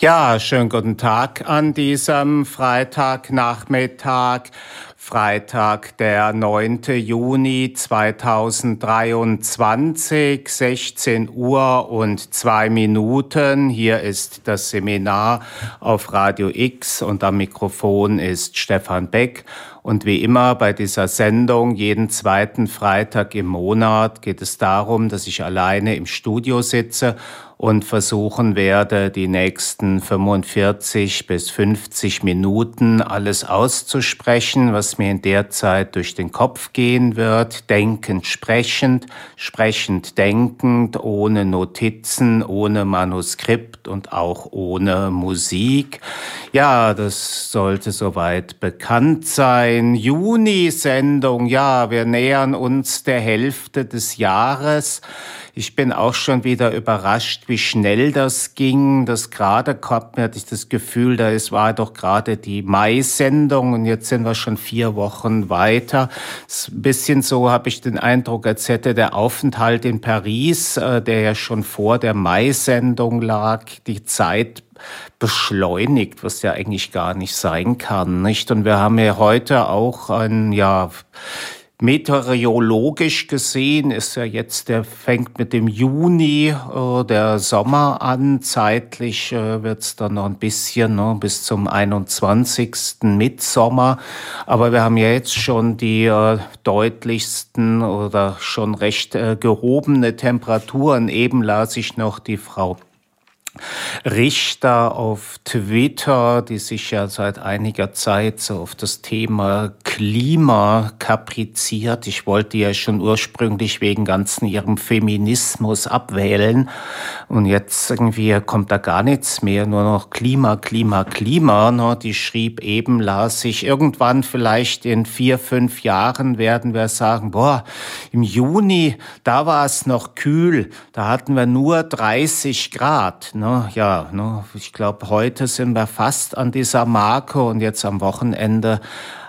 Ja, schönen guten Tag an diesem Freitagnachmittag. Freitag, der 9. Juni 2023, 16 Uhr und zwei Minuten. Hier ist das Seminar auf Radio X und am Mikrofon ist Stefan Beck. Und wie immer bei dieser Sendung, jeden zweiten Freitag im Monat, geht es darum, dass ich alleine im Studio sitze und versuchen werde, die nächsten 45 bis 50 Minuten alles auszusprechen, was mir in der Zeit durch den Kopf gehen wird, denkend, sprechend, sprechend, denkend, ohne Notizen, ohne Manuskript und auch ohne Musik. Ja, das sollte soweit bekannt sein. Juni-Sendung, ja, wir nähern uns der Hälfte des Jahres. Ich bin auch schon wieder überrascht, wie schnell das ging. Das gerade kommt mir hatte ich das Gefühl, da es war doch gerade die Mai-Sendung und jetzt sind wir schon vier Wochen weiter. ist ein bisschen so habe ich den Eindruck, als hätte der Aufenthalt in Paris, äh, der ja schon vor der Mai-Sendung lag, die Zeit beschleunigt, was ja eigentlich gar nicht sein kann, nicht? Und wir haben ja heute auch ein, ja, Meteorologisch gesehen ist ja jetzt, der fängt mit dem Juni äh, der Sommer an. Zeitlich äh, wird es dann noch ein bisschen ne, bis zum 21. Mitsommer. Aber wir haben ja jetzt schon die äh, deutlichsten oder schon recht äh, gehobene Temperaturen. Eben las ich noch die Frau Richter auf Twitter, die sich ja seit einiger Zeit so auf das Thema Klima kapriziert. Ich wollte ja schon ursprünglich wegen ganzen ihrem Feminismus abwählen und jetzt irgendwie kommt da gar nichts mehr, nur noch Klima, Klima, Klima. Ne? Die schrieb eben, las ich, irgendwann vielleicht in vier, fünf Jahren werden wir sagen, boah, im Juni, da war es noch kühl, da hatten wir nur 30 Grad. Ne? Ne? Ja, ne? ich glaube, heute sind wir fast an dieser Marke und jetzt am Wochenende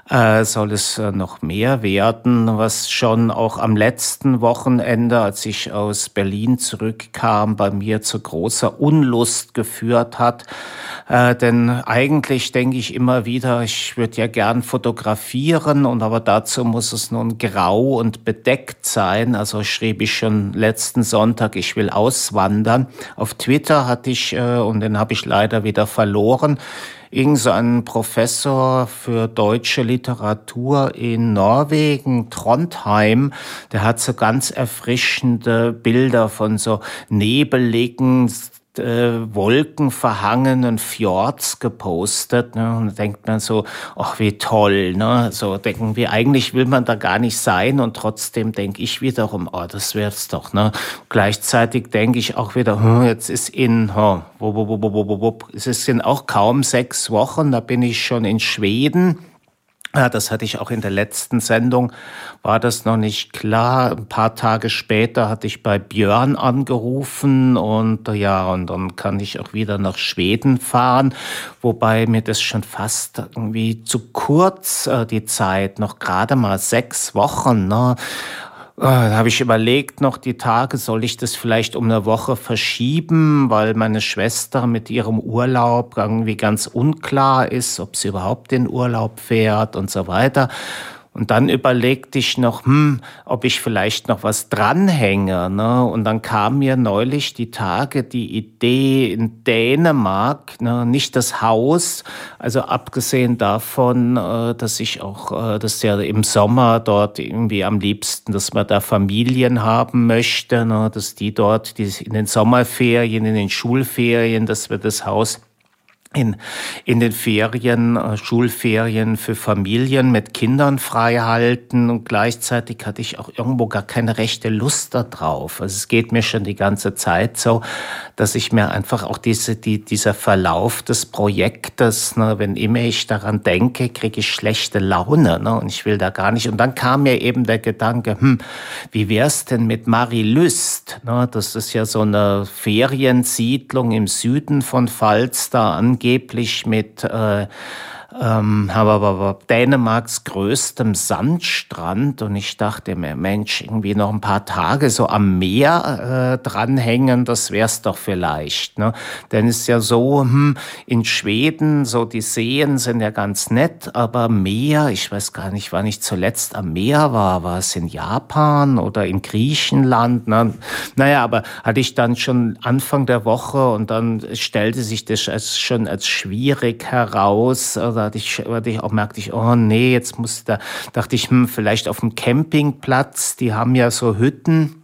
äh, soll es äh, noch mehr werden, was schon auch am letzten Wochenende, als ich aus Berlin zurückkam, bei mir zu großer Unlust geführt hat. Äh, denn eigentlich denke ich immer wieder, ich würde ja gern fotografieren und aber dazu muss es nun grau und bedeckt sein. Also schrieb ich schon letzten Sonntag, ich will auswandern. Auf Twitter hatte ich, und den habe ich leider wieder verloren, irgend so ein Professor für deutsche Literatur in Norwegen, Trondheim, der hat so ganz erfrischende Bilder von so nebeligen äh, wolkenverhangenen Fjords gepostet. Ne? Und da denkt man so, ach wie toll. Ne? So denken wir, eigentlich will man da gar nicht sein und trotzdem denke ich wiederum, oh, das wär's doch. Ne? Gleichzeitig denke ich auch wieder, hm, jetzt ist in, oh, wup, wup, wup, wup, es sind auch kaum sechs Wochen, da bin ich schon in Schweden ja, das hatte ich auch in der letzten Sendung, war das noch nicht klar. Ein paar Tage später hatte ich bei Björn angerufen und ja, und dann kann ich auch wieder nach Schweden fahren, wobei mir das schon fast irgendwie zu kurz äh, die Zeit, noch gerade mal sechs Wochen. Ne? Ah, da habe ich überlegt, noch die Tage, soll ich das vielleicht um eine Woche verschieben, weil meine Schwester mit ihrem Urlaub irgendwie ganz unklar ist, ob sie überhaupt in Urlaub fährt und so weiter. Und dann überlegte ich noch, hm, ob ich vielleicht noch was dranhänge. Ne? Und dann kam mir neulich die Tage die Idee in Dänemark, ne? nicht das Haus, also abgesehen davon, äh, dass ich auch, äh, dass ja im Sommer dort irgendwie am liebsten, dass man da Familien haben möchte, ne? dass die dort in den Sommerferien, in den Schulferien, dass wir das Haus in, in den Ferien, äh, Schulferien für Familien mit Kindern frei halten und gleichzeitig hatte ich auch irgendwo gar keine rechte Lust darauf. Also es geht mir schon die ganze Zeit so, dass ich mir einfach auch diese, die, dieser Verlauf des Projektes, ne, wenn immer ich daran denke, kriege ich schlechte Laune ne, und ich will da gar nicht. Und dann kam mir eben der Gedanke, hm, wie wär's denn mit Marie Lüst? Ne, das ist ja so eine Feriensiedlung im Süden von Falster an angeblich mit äh, ähm, habe aber Dänemarks größtem Sandstrand und ich dachte mir, Mensch, irgendwie noch ein paar Tage so am Meer äh, dranhängen, das wär's doch vielleicht. Ne? Denn es ist ja so, hm, in Schweden, so die Seen sind ja ganz nett, aber Meer, ich weiß gar nicht, wann ich zuletzt am Meer war, war es in Japan oder in Griechenland? Ne? Naja, aber hatte ich dann schon Anfang der Woche und dann stellte sich das als, schon als schwierig heraus. Also hatte ich, hatte ich auch merkte ich, oh nee, jetzt muss da, dachte ich, hm, vielleicht auf dem Campingplatz, die haben ja so Hütten.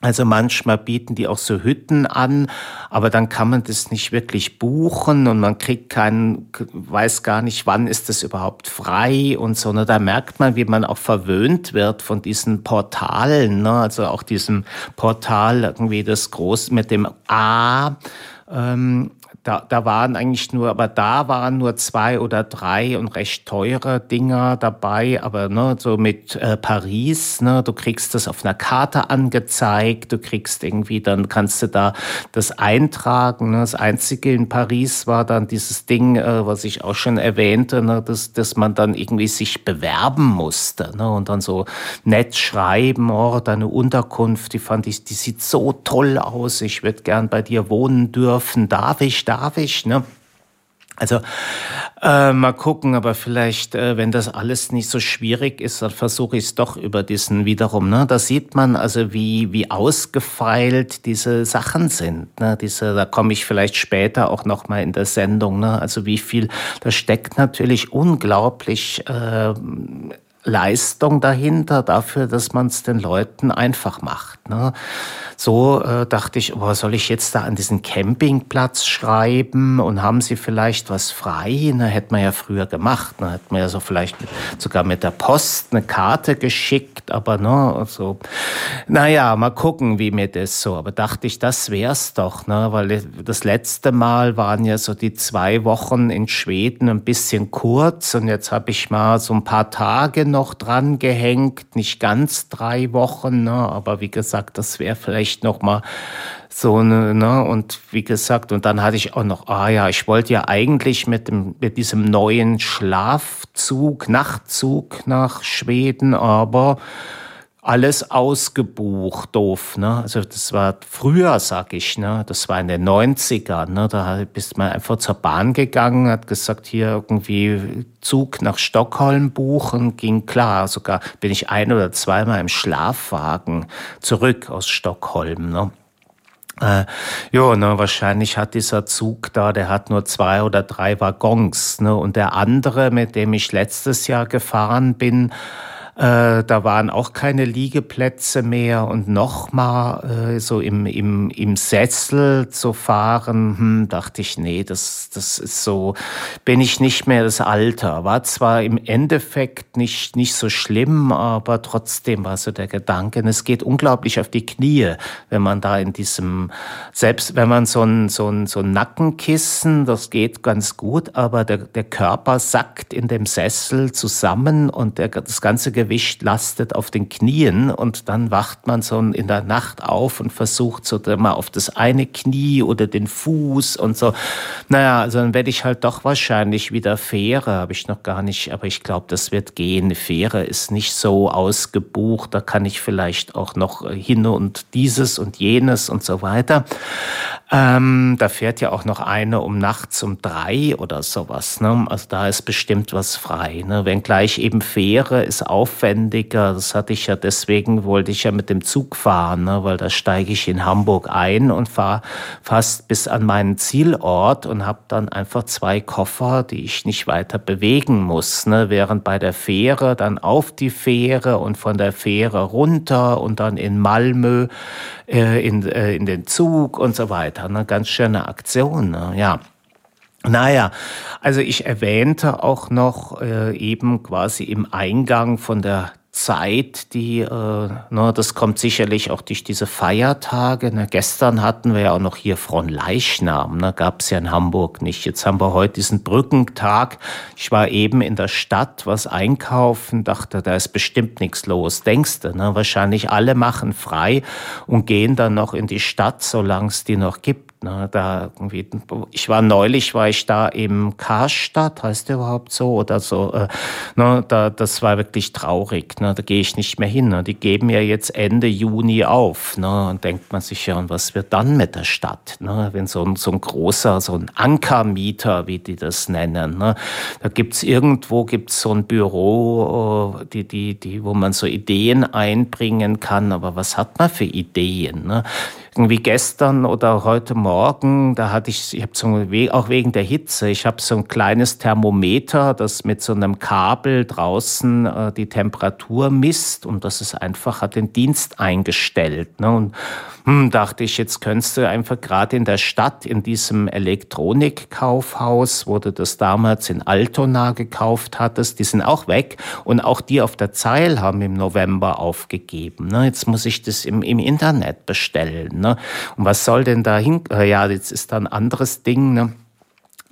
Also manchmal bieten die auch so Hütten an, aber dann kann man das nicht wirklich buchen und man kriegt keinen, weiß gar nicht, wann ist das überhaupt frei und so. Da merkt man, wie man auch verwöhnt wird von diesen Portalen, ne? also auch diesem Portal irgendwie das groß mit dem A. Ähm, da, da waren eigentlich nur, aber da waren nur zwei oder drei und recht teure Dinger dabei, aber ne, so mit äh, Paris, ne, du kriegst das auf einer Karte angezeigt, du kriegst irgendwie, dann kannst du da das eintragen. Ne. Das Einzige in Paris war dann dieses Ding, äh, was ich auch schon erwähnte, ne, dass, dass man dann irgendwie sich bewerben musste ne, und dann so nett schreiben, oh, deine Unterkunft, die fand ich, die sieht so toll aus, ich würde gern bei dir wohnen dürfen, darf ich, darf ich, ne? Also äh, mal gucken, aber vielleicht, äh, wenn das alles nicht so schwierig ist, dann versuche ich es doch über diesen wiederum. Ne? Da sieht man also, wie, wie ausgefeilt diese Sachen sind. Ne? Diese, da komme ich vielleicht später auch noch mal in der Sendung. Ne? Also wie viel, da steckt natürlich unglaublich äh, Leistung dahinter, dafür, dass man es den Leuten einfach macht. Ne? so äh, dachte ich, oh, soll ich jetzt da an diesen Campingplatz schreiben und haben Sie vielleicht was frei? Ne, hätte man ja früher gemacht. Ne, hätte man ja so vielleicht mit, sogar mit der Post eine Karte geschickt, aber ne, also, naja, mal gucken, wie mir das so. Aber dachte ich, das wär's doch, ne, weil das letzte Mal waren ja so die zwei Wochen in Schweden ein bisschen kurz und jetzt habe ich mal so ein paar Tage noch dran gehängt, nicht ganz drei Wochen, ne, aber wie gesagt, das wäre vielleicht noch mal so eine, ne, und wie gesagt, und dann hatte ich auch noch, ah ja, ich wollte ja eigentlich mit dem, mit diesem neuen Schlafzug, Nachtzug nach Schweden, aber alles ausgebucht, doof, ne? Also das war früher, sag ich, ne? Das war in den 90ern, ne? Da bist man einfach zur Bahn gegangen, hat gesagt, hier irgendwie Zug nach Stockholm buchen, ging klar. Sogar bin ich ein oder zweimal im Schlafwagen zurück aus Stockholm, ne? Äh, ja, ne, wahrscheinlich hat dieser Zug da, der hat nur zwei oder drei Waggons. Ne? Und der andere, mit dem ich letztes Jahr gefahren bin, äh, da waren auch keine Liegeplätze mehr und nochmal äh, so im, im, im Sessel zu fahren, hm, dachte ich, nee, das, das ist so, bin ich nicht mehr das Alter. War zwar im Endeffekt nicht, nicht so schlimm, aber trotzdem war so der Gedanke, es geht unglaublich auf die Knie, wenn man da in diesem, selbst wenn man so ein, so ein, so ein Nackenkissen, das geht ganz gut, aber der, der Körper sackt in dem Sessel zusammen und der, das ganze Gewicht lastet auf den Knien und dann wacht man so in der Nacht auf und versucht so mal auf das eine Knie oder den Fuß und so. Naja, also dann werde ich halt doch wahrscheinlich wieder Fähre, habe ich noch gar nicht, aber ich glaube, das wird gehen. Eine Fähre ist nicht so ausgebucht, da kann ich vielleicht auch noch hin und dieses und jenes und so weiter. Ähm, da fährt ja auch noch eine um nachts um drei oder sowas. Ne? Also da ist bestimmt was frei. Ne? Wenngleich eben Fähre ist auf aufwendiger. Das hatte ich ja deswegen, wollte ich ja mit dem Zug fahren, ne, weil da steige ich in Hamburg ein und fahre fast bis an meinen Zielort und habe dann einfach zwei Koffer, die ich nicht weiter bewegen muss. Ne, während bei der Fähre dann auf die Fähre und von der Fähre runter und dann in Malmö äh, in, äh, in den Zug und so weiter. Eine ganz schöne Aktion. Ne, ja. Naja, also ich erwähnte auch noch äh, eben quasi im Eingang von der Zeit, die, äh, ne, das kommt sicherlich auch durch diese Feiertage. Ne. Gestern hatten wir ja auch noch hier Fronleichnam, ne, gab es ja in Hamburg nicht. Jetzt haben wir heute diesen Brückentag. Ich war eben in der Stadt, was einkaufen, dachte, da ist bestimmt nichts los. Denkst du, ne? wahrscheinlich alle machen frei und gehen dann noch in die Stadt, solange es die noch gibt. Ne? Da irgendwie, ich war neulich, war ich da im Karstadt, heißt der überhaupt so oder so. Äh, ne? da, das war wirklich traurig. Ne? Da gehe ich nicht mehr hin. Ne? Die geben ja jetzt Ende Juni auf. Ne? Und denkt man sich ja, und was wird dann mit der Stadt? Ne? Wenn so ein, so ein großer, so ein Ankermieter, wie die das nennen, ne? da gibt's irgendwo gibt's so ein Büro, äh, die, die, die, wo man so Ideen einbringen kann. Aber was hat man für Ideen? Ne? Irgendwie gestern oder heute Morgen, da hatte ich, ich habe so auch wegen der Hitze, ich habe so ein kleines Thermometer, das mit so einem Kabel draußen äh, die Temperatur misst und das ist einfach, hat den Dienst eingestellt. Ne? Und hm, dachte ich, jetzt könntest du einfach gerade in der Stadt, in diesem Elektronikkaufhaus, wo du das damals in Altona gekauft hattest, die sind auch weg und auch die auf der Zeil haben im November aufgegeben. Ne? Jetzt muss ich das im, im Internet bestellen. Ne? Und was soll denn da hin? Äh, ja, jetzt ist da ein anderes Ding. Ne?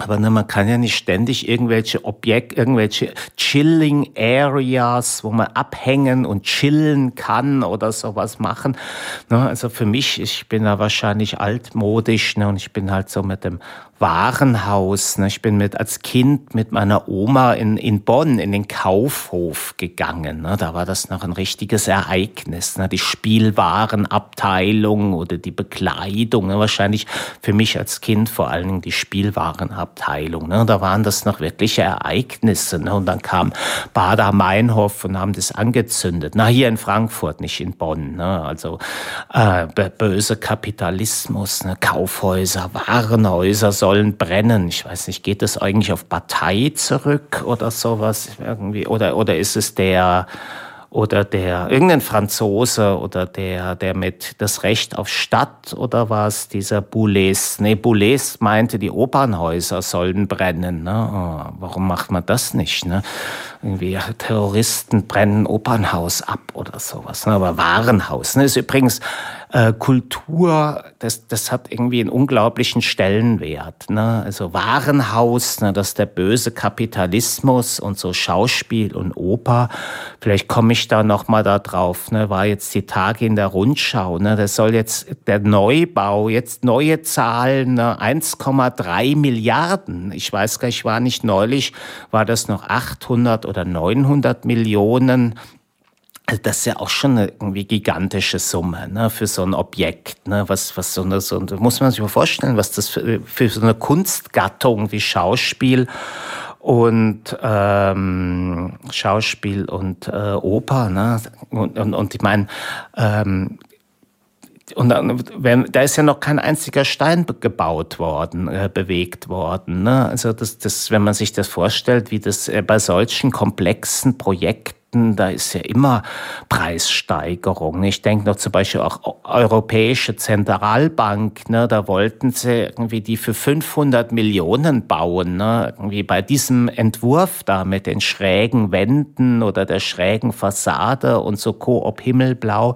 Aber ne, man kann ja nicht ständig irgendwelche Objekte, irgendwelche Chilling Areas, wo man abhängen und chillen kann oder sowas machen. Ne, also für mich, ich bin da wahrscheinlich altmodisch ne, und ich bin halt so mit dem Warenhaus. Ne? Ich bin mit als Kind mit meiner Oma in, in Bonn in den Kaufhof gegangen. Ne? Da war das noch ein richtiges Ereignis. Ne? Die Spielwarenabteilung oder die Bekleidung. Ne? Wahrscheinlich für mich als Kind vor allen Dingen die Spielwarenabteilung. Ne? Da waren das noch wirkliche Ereignisse. Ne? Und dann kam Bader Meinhof und haben das angezündet. Na, hier in Frankfurt, nicht in Bonn. Ne? Also äh, böse Kapitalismus, ne? Kaufhäuser, Warenhäuser, so sollen brennen. Ich weiß nicht, geht das eigentlich auf Partei zurück oder sowas irgendwie? Oder, oder ist es der, oder der, irgendein Franzose oder der, der mit das Recht auf Stadt oder was, dieser Boulez. Nee, Boulez meinte, die Opernhäuser sollen brennen. Ne? Oh, warum macht man das nicht? Ne? Irgendwie Terroristen brennen Opernhaus ab oder sowas. Ne? Aber Warenhaus. Ne? Ist übrigens äh, Kultur, das, das hat irgendwie einen unglaublichen Stellenwert. Ne? Also Warenhaus, ne, das ist der böse Kapitalismus und so Schauspiel und Oper. Vielleicht komme ich da noch mal da drauf. Ne? War jetzt die Tage in der Rundschau. Ne? Das soll jetzt der Neubau jetzt neue Zahlen ne? 1,3 Milliarden. Ich weiß gar nicht, war nicht neulich, war das noch 800 oder 900 Millionen also das ist ja auch schon eine irgendwie gigantische Summe ne, für so ein Objekt. Ne, was, was so eine, so, muss man sich mal vorstellen, was das für, für so eine Kunstgattung wie Schauspiel und ähm, Schauspiel und äh, Oper. Ne? Und, und, und ich meine, ähm, und dann, wenn, da ist ja noch kein einziger Stein gebaut worden, äh, bewegt worden. Ne? Also das, das, wenn man sich das vorstellt, wie das äh, bei solchen komplexen Projekten da ist ja immer Preissteigerung. Ich denke noch zum Beispiel auch Europäische Zentralbank, ne, da wollten sie irgendwie die für 500 Millionen bauen. Ne, irgendwie bei diesem Entwurf da mit den schrägen Wänden oder der schrägen Fassade und so Coop Himmelblau.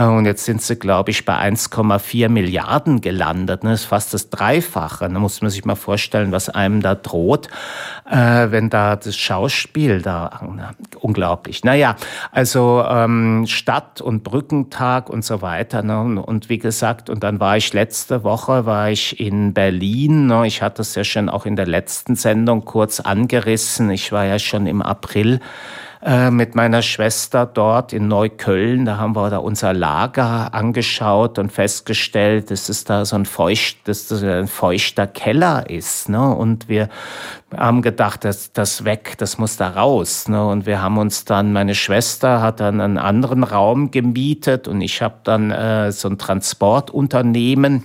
Äh, und jetzt sind sie, glaube ich, bei 1,4 Milliarden gelandet. Das ist fast das Dreifache. Da muss man sich mal vorstellen, was einem da droht, äh, wenn da das Schauspiel da unglaublich. Naja, also ähm, Stadt- und Brückentag und so weiter. Ne? Und wie gesagt, und dann war ich letzte Woche, war ich in Berlin. Ne? Ich hatte es ja schon auch in der letzten Sendung kurz angerissen. Ich war ja schon im April äh, mit meiner Schwester dort in Neukölln. Da haben wir da unser Lager angeschaut und festgestellt, dass es da so ein, feucht, dass das ein feuchter Keller ist. Ne? Und wir haben gedacht, das, das weg, das muss da raus. Ne? Und wir haben uns dann, meine Schwester hat dann einen anderen Raum gemietet und ich habe dann äh, so ein Transportunternehmen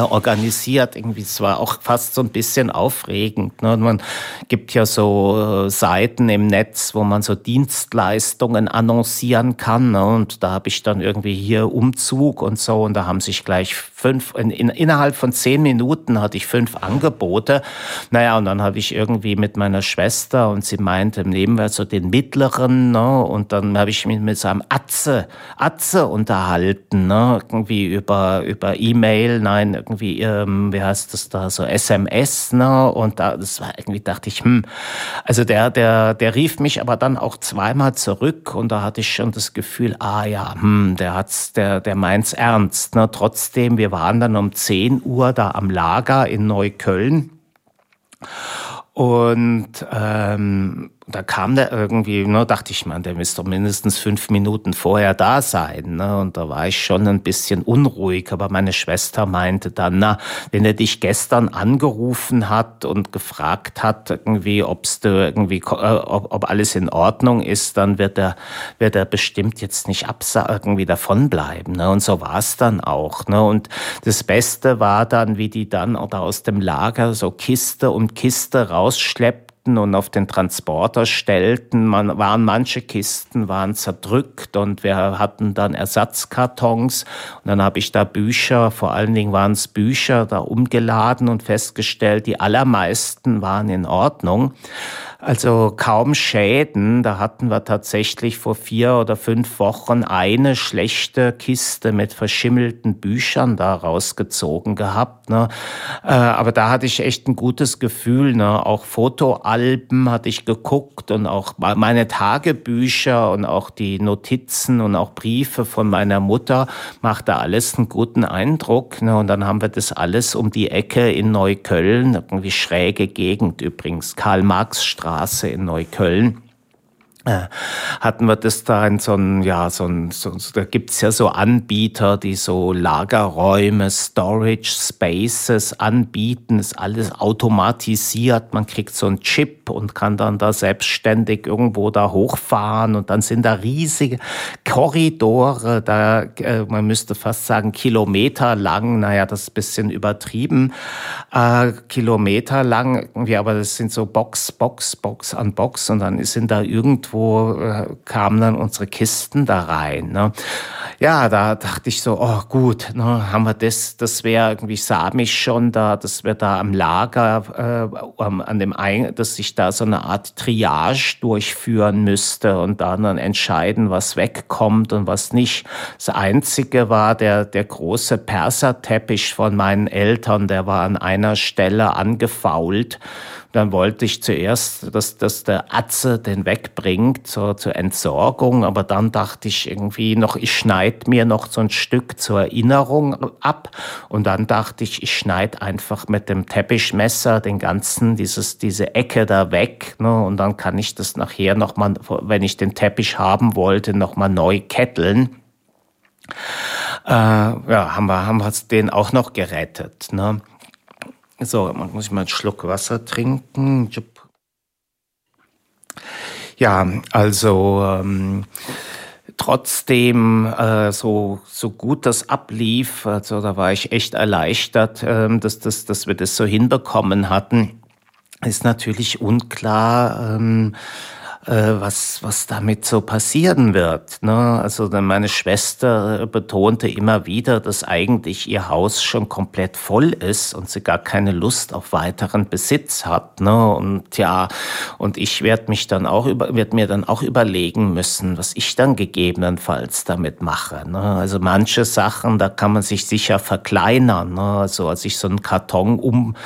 organisiert. Irgendwie, es war auch fast so ein bisschen aufregend. Ne? Man gibt ja so äh, Seiten im Netz, wo man so Dienstleistungen annoncieren kann. Ne? Und da habe ich dann irgendwie hier Umzug und so. Und da haben sich gleich fünf, in, in, innerhalb von zehn Minuten hatte ich fünf Angebote. Naja, und dann habe ich irgendwie mit meiner Schwester und sie meinte, nehmen wir so den mittleren. Ne? Und dann habe ich mich mit so einem Atze, Atze unterhalten. Ne? Irgendwie über, über E-Mail, nein, irgendwie, ähm, wie heißt das da, so SMS, ne? Und da, das war irgendwie, dachte ich, hm, also der, der, der rief mich aber dann auch zweimal zurück und da hatte ich schon das Gefühl, ah ja, hm, der hat's, der, der meint's ernst, ne? Trotzdem, wir waren dann um 10 Uhr da am Lager in Neukölln. Und ähm, da kam der irgendwie, ne, dachte ich, man, der müsste mindestens fünf Minuten vorher da sein. Ne? Und da war ich schon ein bisschen unruhig. Aber meine Schwester meinte dann, na, wenn er dich gestern angerufen hat und gefragt hat, irgendwie, ob's du irgendwie, äh, ob, ob alles in Ordnung ist, dann wird er, wird er bestimmt jetzt nicht irgendwie davonbleiben. Ne? Und so war es dann auch. Ne? Und das Beste war dann, wie die dann oder aus dem Lager so Kiste um Kiste rausschleppten und auf den Transporter stellten. Man, waren manche Kisten waren zerdrückt und wir hatten dann Ersatzkartons. Und dann habe ich da Bücher, vor allen Dingen waren es Bücher, da umgeladen und festgestellt, die allermeisten waren in Ordnung. Also kaum Schäden. Da hatten wir tatsächlich vor vier oder fünf Wochen eine schlechte Kiste mit verschimmelten Büchern da rausgezogen gehabt. Ne? Äh, aber da hatte ich echt ein gutes Gefühl. Ne? Auch Fotoalben hatte ich geguckt und auch meine Tagebücher und auch die Notizen und auch Briefe von meiner Mutter machte alles einen guten Eindruck. Ne? Und dann haben wir das alles um die Ecke in Neukölln, irgendwie schräge Gegend übrigens, Karl-Marx-Straße Straße in Neukölln hatten wir das da in so ein, ja, so ein, so, da gibt's ja so Anbieter, die so Lagerräume, Storage Spaces anbieten, ist alles automatisiert, man kriegt so einen Chip und kann dann da selbstständig irgendwo da hochfahren und dann sind da riesige Korridore, da, äh, man müsste fast sagen Kilometer lang, naja, das ist ein bisschen übertrieben, äh, Kilometer lang, irgendwie, aber das sind so Box, Box, Box an Box und dann sind da irgendwo irgendwo äh, kamen dann unsere Kisten da rein. Ne? Ja, da dachte ich so, oh gut, ne, haben wir das, das wäre irgendwie, sah mich schon da, dass wir da am Lager, äh, an dem Ein dass ich da so eine Art Triage durchführen müsste und dann, dann entscheiden, was wegkommt und was nicht. Das Einzige war der, der große Perserteppich von meinen Eltern, der war an einer Stelle angefault dann wollte ich zuerst, dass, dass der Atze den wegbringt zur, zur Entsorgung, aber dann dachte ich irgendwie noch, ich schneide mir noch so ein Stück zur Erinnerung ab und dann dachte ich, ich schneide einfach mit dem Teppichmesser den ganzen, dieses, diese Ecke da weg ne, und dann kann ich das nachher nochmal, wenn ich den Teppich haben wollte, nochmal neu ketteln. Äh, ja, haben wir, haben wir den auch noch gerettet. Ne? So, man muss ich mal einen Schluck Wasser trinken. Ja, also ähm, trotzdem äh, so so gut das ablief, also da war ich echt erleichtert, äh, dass, dass, dass wir das so hinbekommen hatten. Ist natürlich unklar. Ähm, äh, was, was damit so passieren wird. Ne? Also meine Schwester betonte immer wieder, dass eigentlich ihr Haus schon komplett voll ist und sie gar keine Lust auf weiteren Besitz hat. Ne? Und ja, und ich werde mich dann auch über, werd mir dann auch überlegen müssen, was ich dann gegebenenfalls damit mache. Ne? Also manche Sachen, da kann man sich sicher verkleinern. Ne? Also als ich so einen Karton um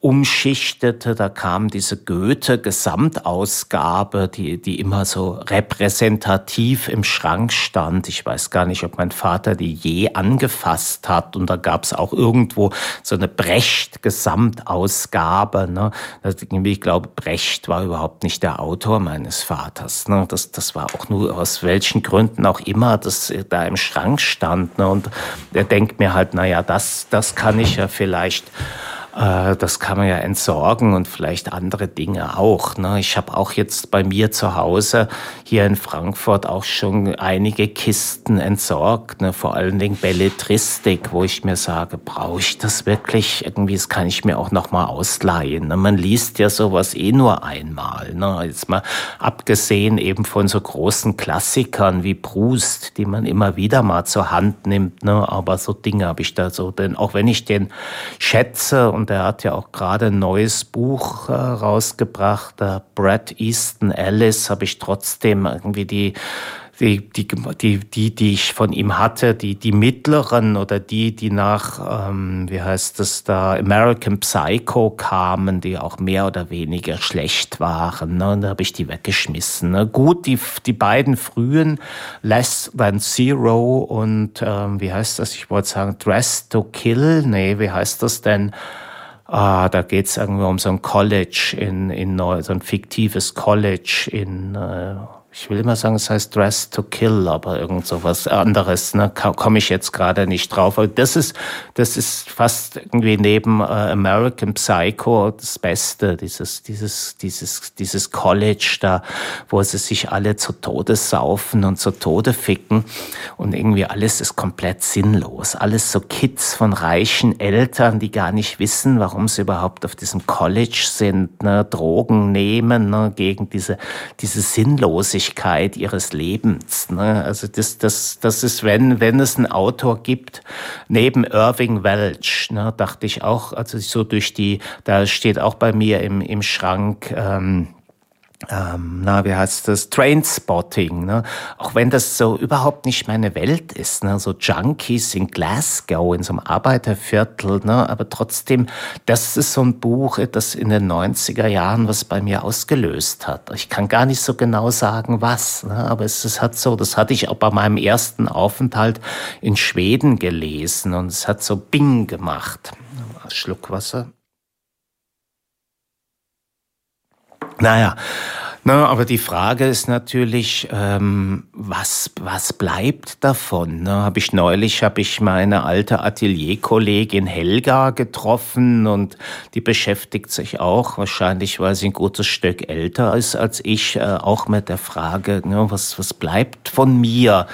umschichtete. Da kam diese Goethe-Gesamtausgabe, die, die immer so repräsentativ im Schrank stand. Ich weiß gar nicht, ob mein Vater die je angefasst hat. Und da gab es auch irgendwo so eine Brecht-Gesamtausgabe. Ne? Ich glaube, Brecht war überhaupt nicht der Autor meines Vaters. Ne? Das, das war auch nur aus welchen Gründen auch immer, das da im Schrank stand. Ne? Und er denkt mir halt, naja, das, das kann ich ja vielleicht äh, das kann man ja entsorgen und vielleicht andere Dinge auch. Ne? Ich habe auch jetzt bei mir zu Hause hier in Frankfurt auch schon einige Kisten entsorgt, ne? vor allen Dingen Belletristik, wo ich mir sage, brauche ich das wirklich? Irgendwie, das kann ich mir auch noch mal ausleihen. Ne? Man liest ja sowas eh nur einmal. Ne? Jetzt mal abgesehen eben von so großen Klassikern wie Proust, die man immer wieder mal zur Hand nimmt. Ne? Aber so Dinge habe ich da so, denn auch wenn ich den schätze und er hat ja auch gerade ein neues Buch äh, rausgebracht, der Brad Easton Ellis, habe ich trotzdem irgendwie die die, die, die, die, die ich von ihm hatte, die, die mittleren oder die, die nach, ähm, wie heißt das da, American Psycho kamen, die auch mehr oder weniger schlecht waren. Ne? Und da habe ich die weggeschmissen. Ne? Gut, die, die beiden frühen, Less Than Zero und, ähm, wie heißt das, ich wollte sagen, Dress to Kill, nee, wie heißt das denn? Ah, da geht es irgendwie um so ein College in, in so ein fiktives College in äh, ich will immer sagen, es heißt Dress to Kill, aber irgend so was anderes, ne, komme ich jetzt gerade nicht drauf. Aber das ist, das ist fast irgendwie neben äh, American Psycho das Beste, dieses, dieses, dieses, dieses College da, wo sie sich alle zu Tode saufen und zu Tode ficken und irgendwie alles ist komplett sinnlos. Alles so Kids von reichen Eltern, die gar nicht wissen, warum sie überhaupt auf diesem College sind, ne, Drogen nehmen, ne, gegen diese, diese Sinnlosigkeit Sinnlosigkeit ihres Lebens. Ne? Also das, das, das ist, wenn, wenn es einen Autor gibt, neben Irving Welch, ne, dachte ich auch, also so durch die, da steht auch bei mir im, im Schrank, ähm, ähm, na, wie heißt das, Trainspotting, ne? auch wenn das so überhaupt nicht meine Welt ist, ne? so Junkies in Glasgow, in so einem Arbeiterviertel, ne? aber trotzdem, das ist so ein Buch, das in den 90er Jahren was bei mir ausgelöst hat. Ich kann gar nicht so genau sagen, was, ne? aber es, es hat so, das hatte ich auch bei meinem ersten Aufenthalt in Schweden gelesen und es hat so Bing gemacht. Schluck Wasser. Naja, na, aber die Frage ist natürlich, ähm, was, was bleibt davon? Ne? Hab ich neulich habe ich meine alte Atelierkollegin Helga getroffen und die beschäftigt sich auch, wahrscheinlich weil sie ein gutes Stück älter ist als ich, äh, auch mit der Frage, ne, was, was bleibt von mir?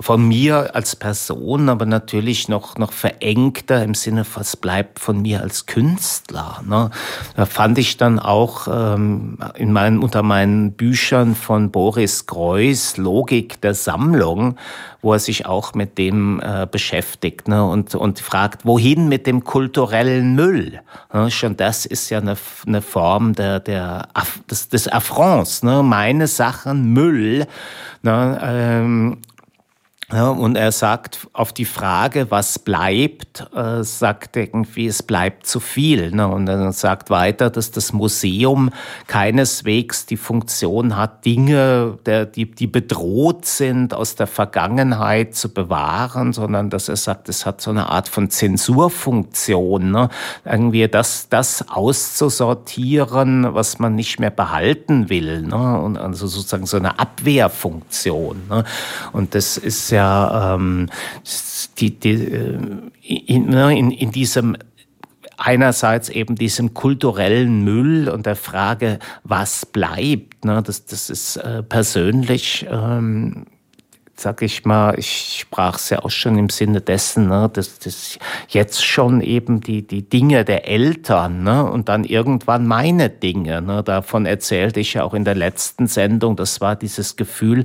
Von mir als Person, aber natürlich noch, noch verengter im Sinne, was bleibt von mir als Künstler. Ne? Da fand ich dann auch ähm, in meinen, unter meinen Büchern von Boris Greuß Logik der Sammlung, wo er sich auch mit dem äh, beschäftigt ne? und, und fragt, wohin mit dem kulturellen Müll? Ne? Schon das ist ja eine, eine Form der, der, des, des Affronts. Ne? Meine Sachen Müll. Ne? Ähm, ja, und er sagt auf die Frage, was bleibt, äh, sagt irgendwie, es bleibt zu viel. Ne? Und er sagt weiter, dass das Museum keineswegs die Funktion hat, Dinge, der, die, die bedroht sind, aus der Vergangenheit zu bewahren, sondern dass er sagt, es hat so eine Art von Zensurfunktion. Ne? Irgendwie das, das auszusortieren, was man nicht mehr behalten will. Ne? Und also sozusagen so eine Abwehrfunktion. Ne? Und das ist ja ähm, die, die, äh, in, ne, in, in diesem einerseits eben diesem kulturellen Müll und der Frage, was bleibt. Ne, das, das ist äh, persönlich ähm, sag ich mal, ich sprach es ja auch schon im Sinne dessen, ne, dass das jetzt schon eben die, die Dinge der Eltern ne, und dann irgendwann meine Dinge. Ne, davon erzählte ich ja auch in der letzten Sendung. Das war dieses Gefühl,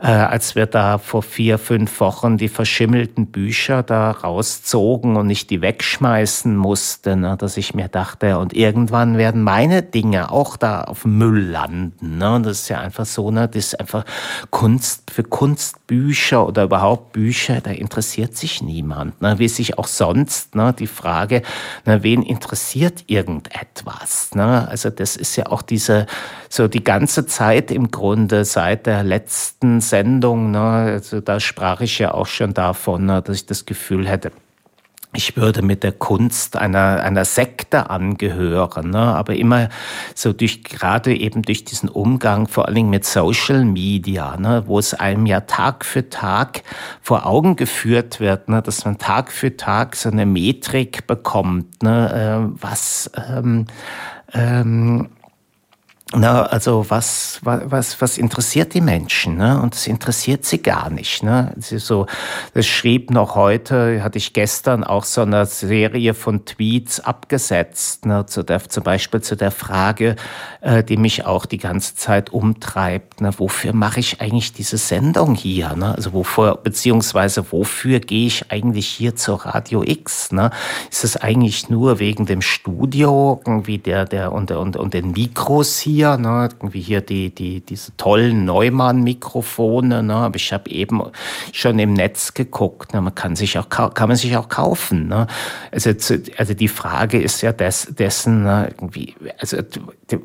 äh, als wir da vor vier, fünf Wochen die verschimmelten Bücher da rauszogen und ich die wegschmeißen musste, ne, dass ich mir dachte, und irgendwann werden meine Dinge auch da auf Müll landen. Ne? Das ist ja einfach so, ne, das ist einfach Kunst für Kunstbücher oder überhaupt Bücher, da interessiert sich niemand. Ne? Wie sich auch sonst ne, die Frage, ne, wen interessiert irgendetwas? Ne? Also das ist ja auch diese, so die ganze Zeit im Grunde seit der letzten Sendung, ne, also da sprach ich ja auch schon davon, ne, dass ich das Gefühl hätte, ich würde mit der Kunst einer, einer Sekte angehören, ne? aber immer so durch, gerade eben durch diesen Umgang, vor allen Dingen mit Social Media, ne? wo es einem ja Tag für Tag vor Augen geführt wird, ne? dass man Tag für Tag so eine Metrik bekommt, ne? Äh, was, ähm, ähm, na, also was, was, was interessiert die Menschen? Ne? Und es interessiert sie gar nicht. Ne? Sie so, das schrieb noch heute, hatte ich gestern auch so eine Serie von Tweets abgesetzt, ne? zu der, zum Beispiel zu der Frage, äh, die mich auch die ganze Zeit umtreibt. Ne? Wofür mache ich eigentlich diese Sendung hier? Ne? Also wofür, beziehungsweise wofür gehe ich eigentlich hier zur Radio X? Ne? Ist es eigentlich nur wegen dem Studio, irgendwie der, der und, und, und den Mikros hier? Hier, ne, irgendwie hier die, die, diese tollen Neumann-Mikrofone, ne, aber ich habe eben schon im Netz geguckt, ne, man kann sich auch, kann man sich auch kaufen, ne. Also, also die Frage ist ja des, dessen, ne, irgendwie, also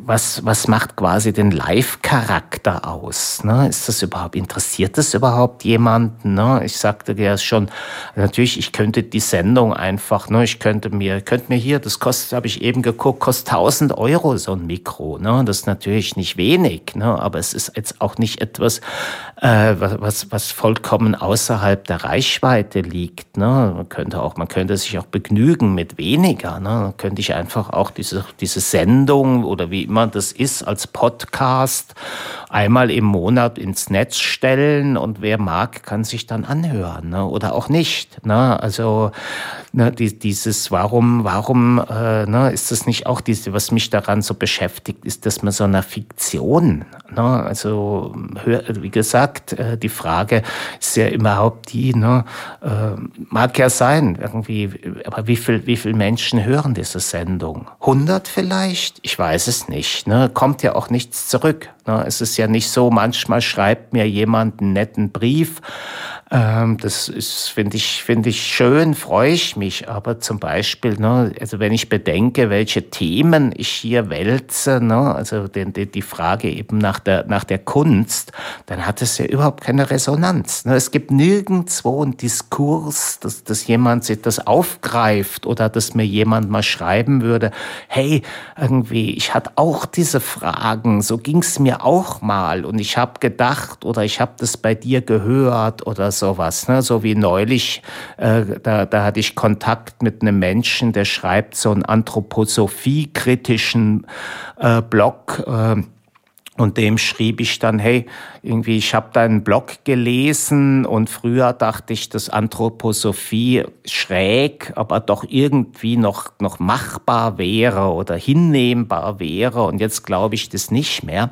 was, was macht quasi den Live-Charakter aus, ne? Ist das überhaupt, interessiert das überhaupt jemanden, ne? Ich sagte ja schon, natürlich, ich könnte die Sendung einfach, ne, ich könnte mir, könnte mir hier, das kostet, habe ich eben geguckt, kostet 1000 Euro so ein Mikro. Ne? Das ist natürlich nicht wenig, ne? aber es ist jetzt auch nicht etwas, äh, was, was vollkommen außerhalb der Reichweite liegt. Ne? Man könnte auch, man könnte sich auch begnügen mit weniger. Ne? Dann könnte ich einfach auch diese, diese Sendung oder wie immer das ist als Podcast einmal im Monat ins Netz stellen und wer mag, kann sich dann anhören ne? oder auch nicht. Ne? Also ne, die, dieses, warum, warum äh, ne, ist das nicht auch diese, was mich daran so beschäftigt, ist, dass man so einer Fiktion, ne, also wie gesagt, äh, die Frage ist ja überhaupt die, ne, äh, mag ja sein, irgendwie, aber wie viel, wie viel Menschen hören diese Sendung? 100 vielleicht? Ich weiß es nicht. Ne? Kommt ja auch nichts zurück. Ne? Es ist ja nicht so, manchmal schreibt mir jemand einen netten Brief, ähm, das ist, finde ich, finde ich schön, freue ich mich. Aber zum Beispiel, ne, also wenn ich bedenke, welche Themen ich hier wälze, ne, also die, die, die Frage eben nach der, nach der Kunst, dann hat es ja überhaupt keine Resonanz. Ne. Es gibt nirgendwo einen Diskurs, dass, dass jemand sich das aufgreift oder dass mir jemand mal schreiben würde, hey, irgendwie, ich hatte auch diese Fragen, so ging es mir auch mal und ich habe gedacht oder ich habe das bei dir gehört oder so sowas. Ne? So wie neulich, äh, da, da hatte ich Kontakt mit einem Menschen, der schreibt so einen Anthroposophie-kritischen äh, Blog. Äh, und dem schrieb ich dann, hey, irgendwie, ich habe deinen Blog gelesen und früher dachte ich, dass Anthroposophie schräg, aber doch irgendwie noch, noch machbar wäre oder hinnehmbar wäre. Und jetzt glaube ich das nicht mehr.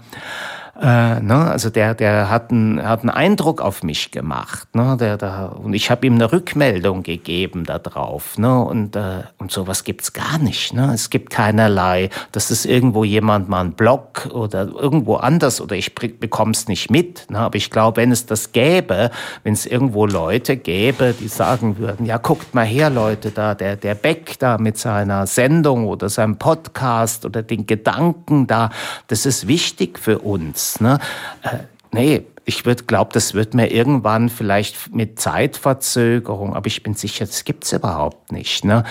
Äh, ne? Also der, der hat, einen, hat einen Eindruck auf mich gemacht. Ne? Der, der, und ich habe ihm eine Rückmeldung gegeben darauf. Ne? Und, äh, und sowas gibt's gar nicht. Ne? Es gibt keinerlei, dass es irgendwo jemand mal einen Blog oder irgendwo anders oder ich bekomme es nicht mit. Ne? Aber ich glaube, wenn es das gäbe, wenn es irgendwo Leute gäbe, die sagen würden, ja, guckt mal her, Leute, da, der, der Beck da mit seiner Sendung oder seinem Podcast oder den Gedanken da, das ist wichtig für uns. Ne? Äh, nee, ich glaube, das wird mir irgendwann vielleicht mit Zeitverzögerung, aber ich bin sicher, das gibt's überhaupt nicht. Ne?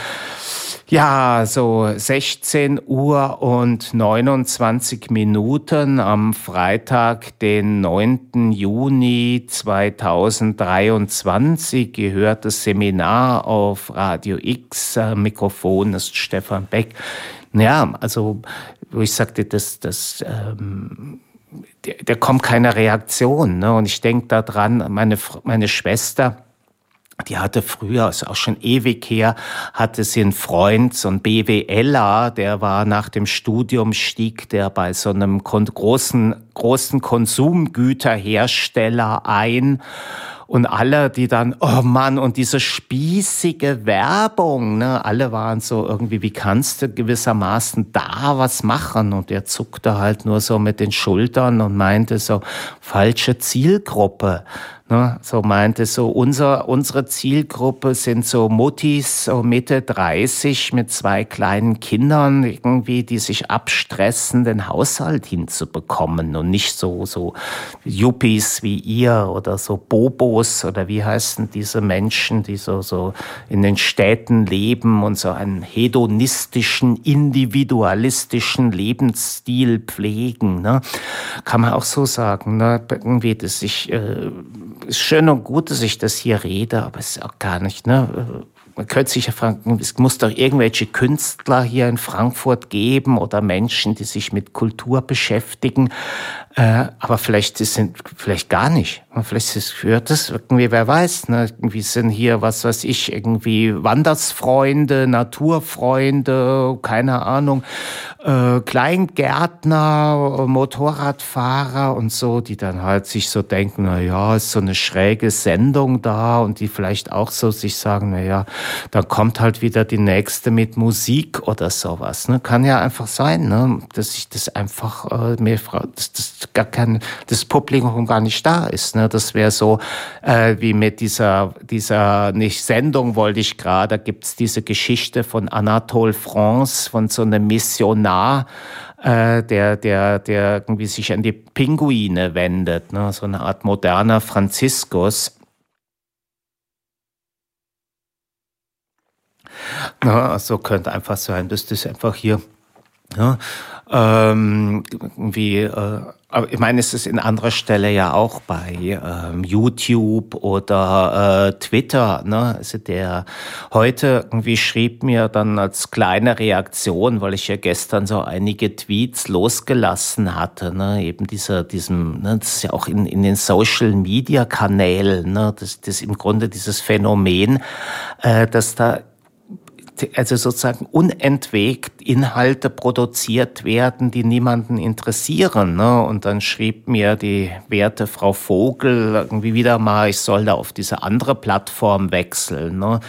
Ja, so 16 Uhr und 29 Minuten am Freitag, den 9. Juni 2023, gehört das Seminar auf Radio X. Mikrofon ist Stefan Beck. Ja, also, wo ich sagte, dass das, ähm, da kommt keine Reaktion. Ne? Und ich denke daran, meine, meine Schwester, die hatte früher, ist auch schon ewig her, hatte sie einen Freund, so ein BWLer, der war nach dem Studium, stieg der bei so einem großen, großen Konsumgüterhersteller ein und alle, die dann, oh Mann, und diese spießige Werbung, ne, alle waren so irgendwie, wie kannst du gewissermaßen da was machen? Und er zuckte halt nur so mit den Schultern und meinte so, falsche Zielgruppe. Ne, so meinte so, unser, unsere Zielgruppe sind so Muttis, so Mitte 30 mit zwei kleinen Kindern, irgendwie, die sich abstressen, den Haushalt hinzubekommen und nicht so, so Yuppies wie ihr oder so Bobos oder wie heißen diese Menschen, die so, so in den Städten leben und so einen hedonistischen, individualistischen Lebensstil pflegen. Ne? Kann man auch so sagen, ne? irgendwie, dass ich, äh, ist schön und gut, dass ich das hier rede, aber es ist auch gar nicht, ne? Man könnte sich ja fragen, es muss doch irgendwelche Künstler hier in Frankfurt geben oder Menschen, die sich mit Kultur beschäftigen. Äh, aber vielleicht sind vielleicht gar nicht. Vielleicht ist, gehört das irgendwie, wer weiß. Ne? Irgendwie sind hier, was weiß ich, irgendwie Wandersfreunde, Naturfreunde, keine Ahnung, äh, Kleingärtner, Motorradfahrer und so, die dann halt sich so denken, na ja, ist so eine schräge Sendung da und die vielleicht auch so sich sagen, na ja, dann kommt halt wieder die nächste mit Musik oder sowas. Ne? Kann ja einfach sein, ne? dass ich das einfach äh, mir dass das gar kein das Publikum gar nicht da ist. Ne? Das wäre so äh, wie mit dieser dieser nicht Sendung wollte ich gerade. Da gibt's diese Geschichte von Anatole France von so einem Missionar äh, der, der, der irgendwie sich an die Pinguine wendet, ne? so eine Art moderner Franziskus. Ja, also könnte einfach sein, dass das einfach hier ja, ähm, irgendwie äh, aber ich meine, es ist in anderer Stelle ja auch bei ähm, YouTube oder äh, Twitter. Ne? Also der heute irgendwie schrieb mir dann als kleine Reaktion, weil ich ja gestern so einige Tweets losgelassen hatte, ne? eben dieser, diesem, ne? das ist ja auch in, in den Social Media Kanälen, ne? das, das im Grunde dieses Phänomen, äh, dass da also sozusagen unentwegt Inhalte produziert werden, die niemanden interessieren. Ne? Und dann schrieb mir die werte Frau Vogel irgendwie wieder mal, ich soll da auf diese andere Plattform wechseln. Ne?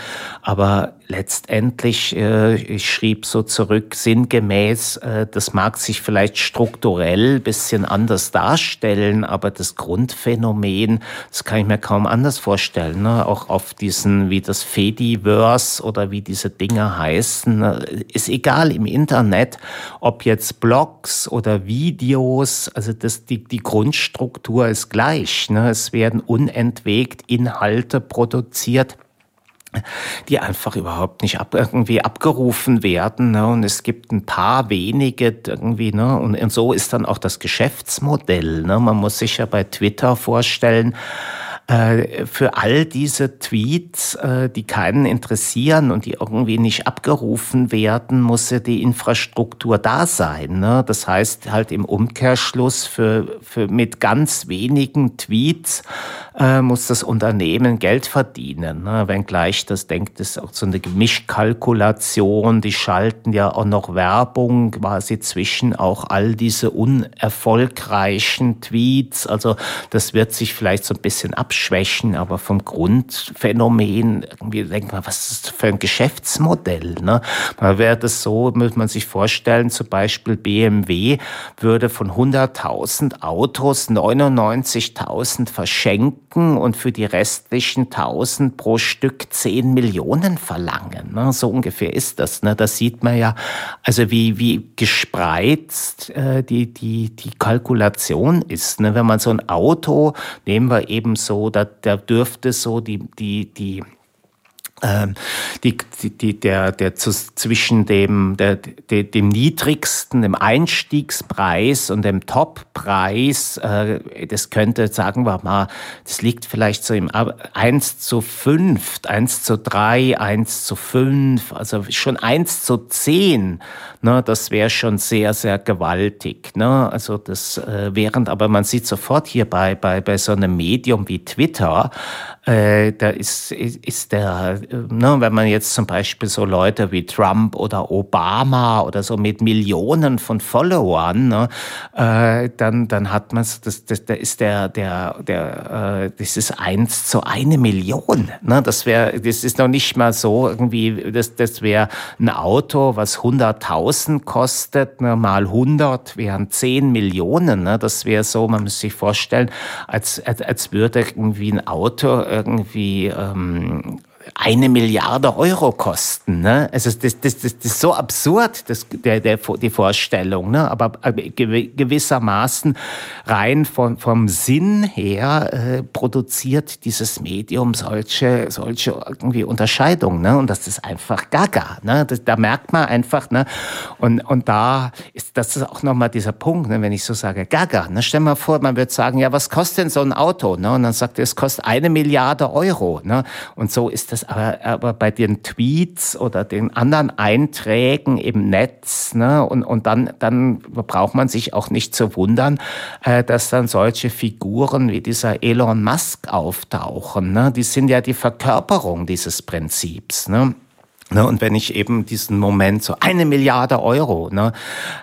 Aber letztendlich, äh, ich schrieb so zurück, sinngemäß, äh, das mag sich vielleicht strukturell bisschen anders darstellen, aber das Grundphänomen, das kann ich mir kaum anders vorstellen. Ne? Auch auf diesen, wie das Fediverse oder wie diese Dinge heißen, äh, ist egal im Internet, ob jetzt Blogs oder Videos, also das, die, die Grundstruktur ist gleich. Ne? Es werden unentwegt Inhalte produziert die einfach überhaupt nicht ab, irgendwie abgerufen werden. Ne? Und es gibt ein paar wenige irgendwie, ne? Und, und so ist dann auch das Geschäftsmodell. Ne? Man muss sich ja bei Twitter vorstellen, für all diese Tweets, äh, die keinen interessieren und die irgendwie nicht abgerufen werden, muss ja die Infrastruktur da sein. Ne? Das heißt halt im Umkehrschluss für, für mit ganz wenigen Tweets äh, muss das Unternehmen Geld verdienen. Ne? Wenngleich das denkt, ist auch so eine Gemischkalkulation. Die schalten ja auch noch Werbung quasi zwischen auch all diese unerfolgreichen Tweets. Also das wird sich vielleicht so ein bisschen abschließen Schwächen, aber vom Grundphänomen irgendwie denkt man, was ist das für ein Geschäftsmodell? Ne? Man wäre das so, muss man sich vorstellen, zum Beispiel BMW würde von 100.000 Autos 99.000 verschenken und für die restlichen 1.000 pro Stück 10 Millionen verlangen. Ne? So ungefähr ist das. Ne? Das sieht man ja, also wie, wie gespreizt äh, die, die, die Kalkulation ist. Ne? Wenn man so ein Auto, nehmen wir eben so da, da dürfte so die, die, die die, die, der, der zwischen dem, der, der, dem niedrigsten, dem Einstiegspreis und dem Toppreis, äh, das könnte, sagen wir mal, das liegt vielleicht so im 1 zu 5, 1 zu 3, 1 zu 5, also schon 1 zu 10, ne, das wäre schon sehr, sehr gewaltig. Ne? Also das, äh, während aber man sieht sofort hier bei, bei, bei so einem Medium wie Twitter, äh, da ist, ist der, ne, wenn man jetzt zum Beispiel so Leute wie Trump oder Obama oder so mit Millionen von Followern, ne, äh, dann, dann hat man das, das, da ist der, der, der, äh, das ist eins zu eine Million. Ne? Das wäre, das ist noch nicht mal so irgendwie, das, das wäre ein Auto, was 100.000 kostet, ne, mal 100 wären 10 Millionen. Ne? Das wäre so, man muss sich vorstellen, als, als, als würde irgendwie ein Auto irgendwie ähm, eine Milliarde Euro kosten. Ne? Also das, das, das, das ist so absurd, das, der, der, die Vorstellung. Ne? Aber gewissermaßen rein von, vom Sinn her äh, produziert dieses Medium solche, solche irgendwie Unterscheidungen. Ne? Und das ist einfach gaga. Ne? Das, da merkt man einfach. Ne? Und, und da ist das ist auch nochmal dieser Punkt, ne? wenn ich so sage, gaga. Ne? Stell mal vor, man wird sagen, ja, was kostet denn so ein Auto? Ne? Und dann sagt er, es kostet eine Milliarde Euro. Ne? Und so ist das aber, aber bei den Tweets oder den anderen Einträgen im Netz, ne, und, und dann, dann braucht man sich auch nicht zu wundern, äh, dass dann solche Figuren wie dieser Elon Musk auftauchen. Ne? Die sind ja die Verkörperung dieses Prinzips. Ne? Ne, und wenn ich eben diesen Moment so eine Milliarde Euro, ne,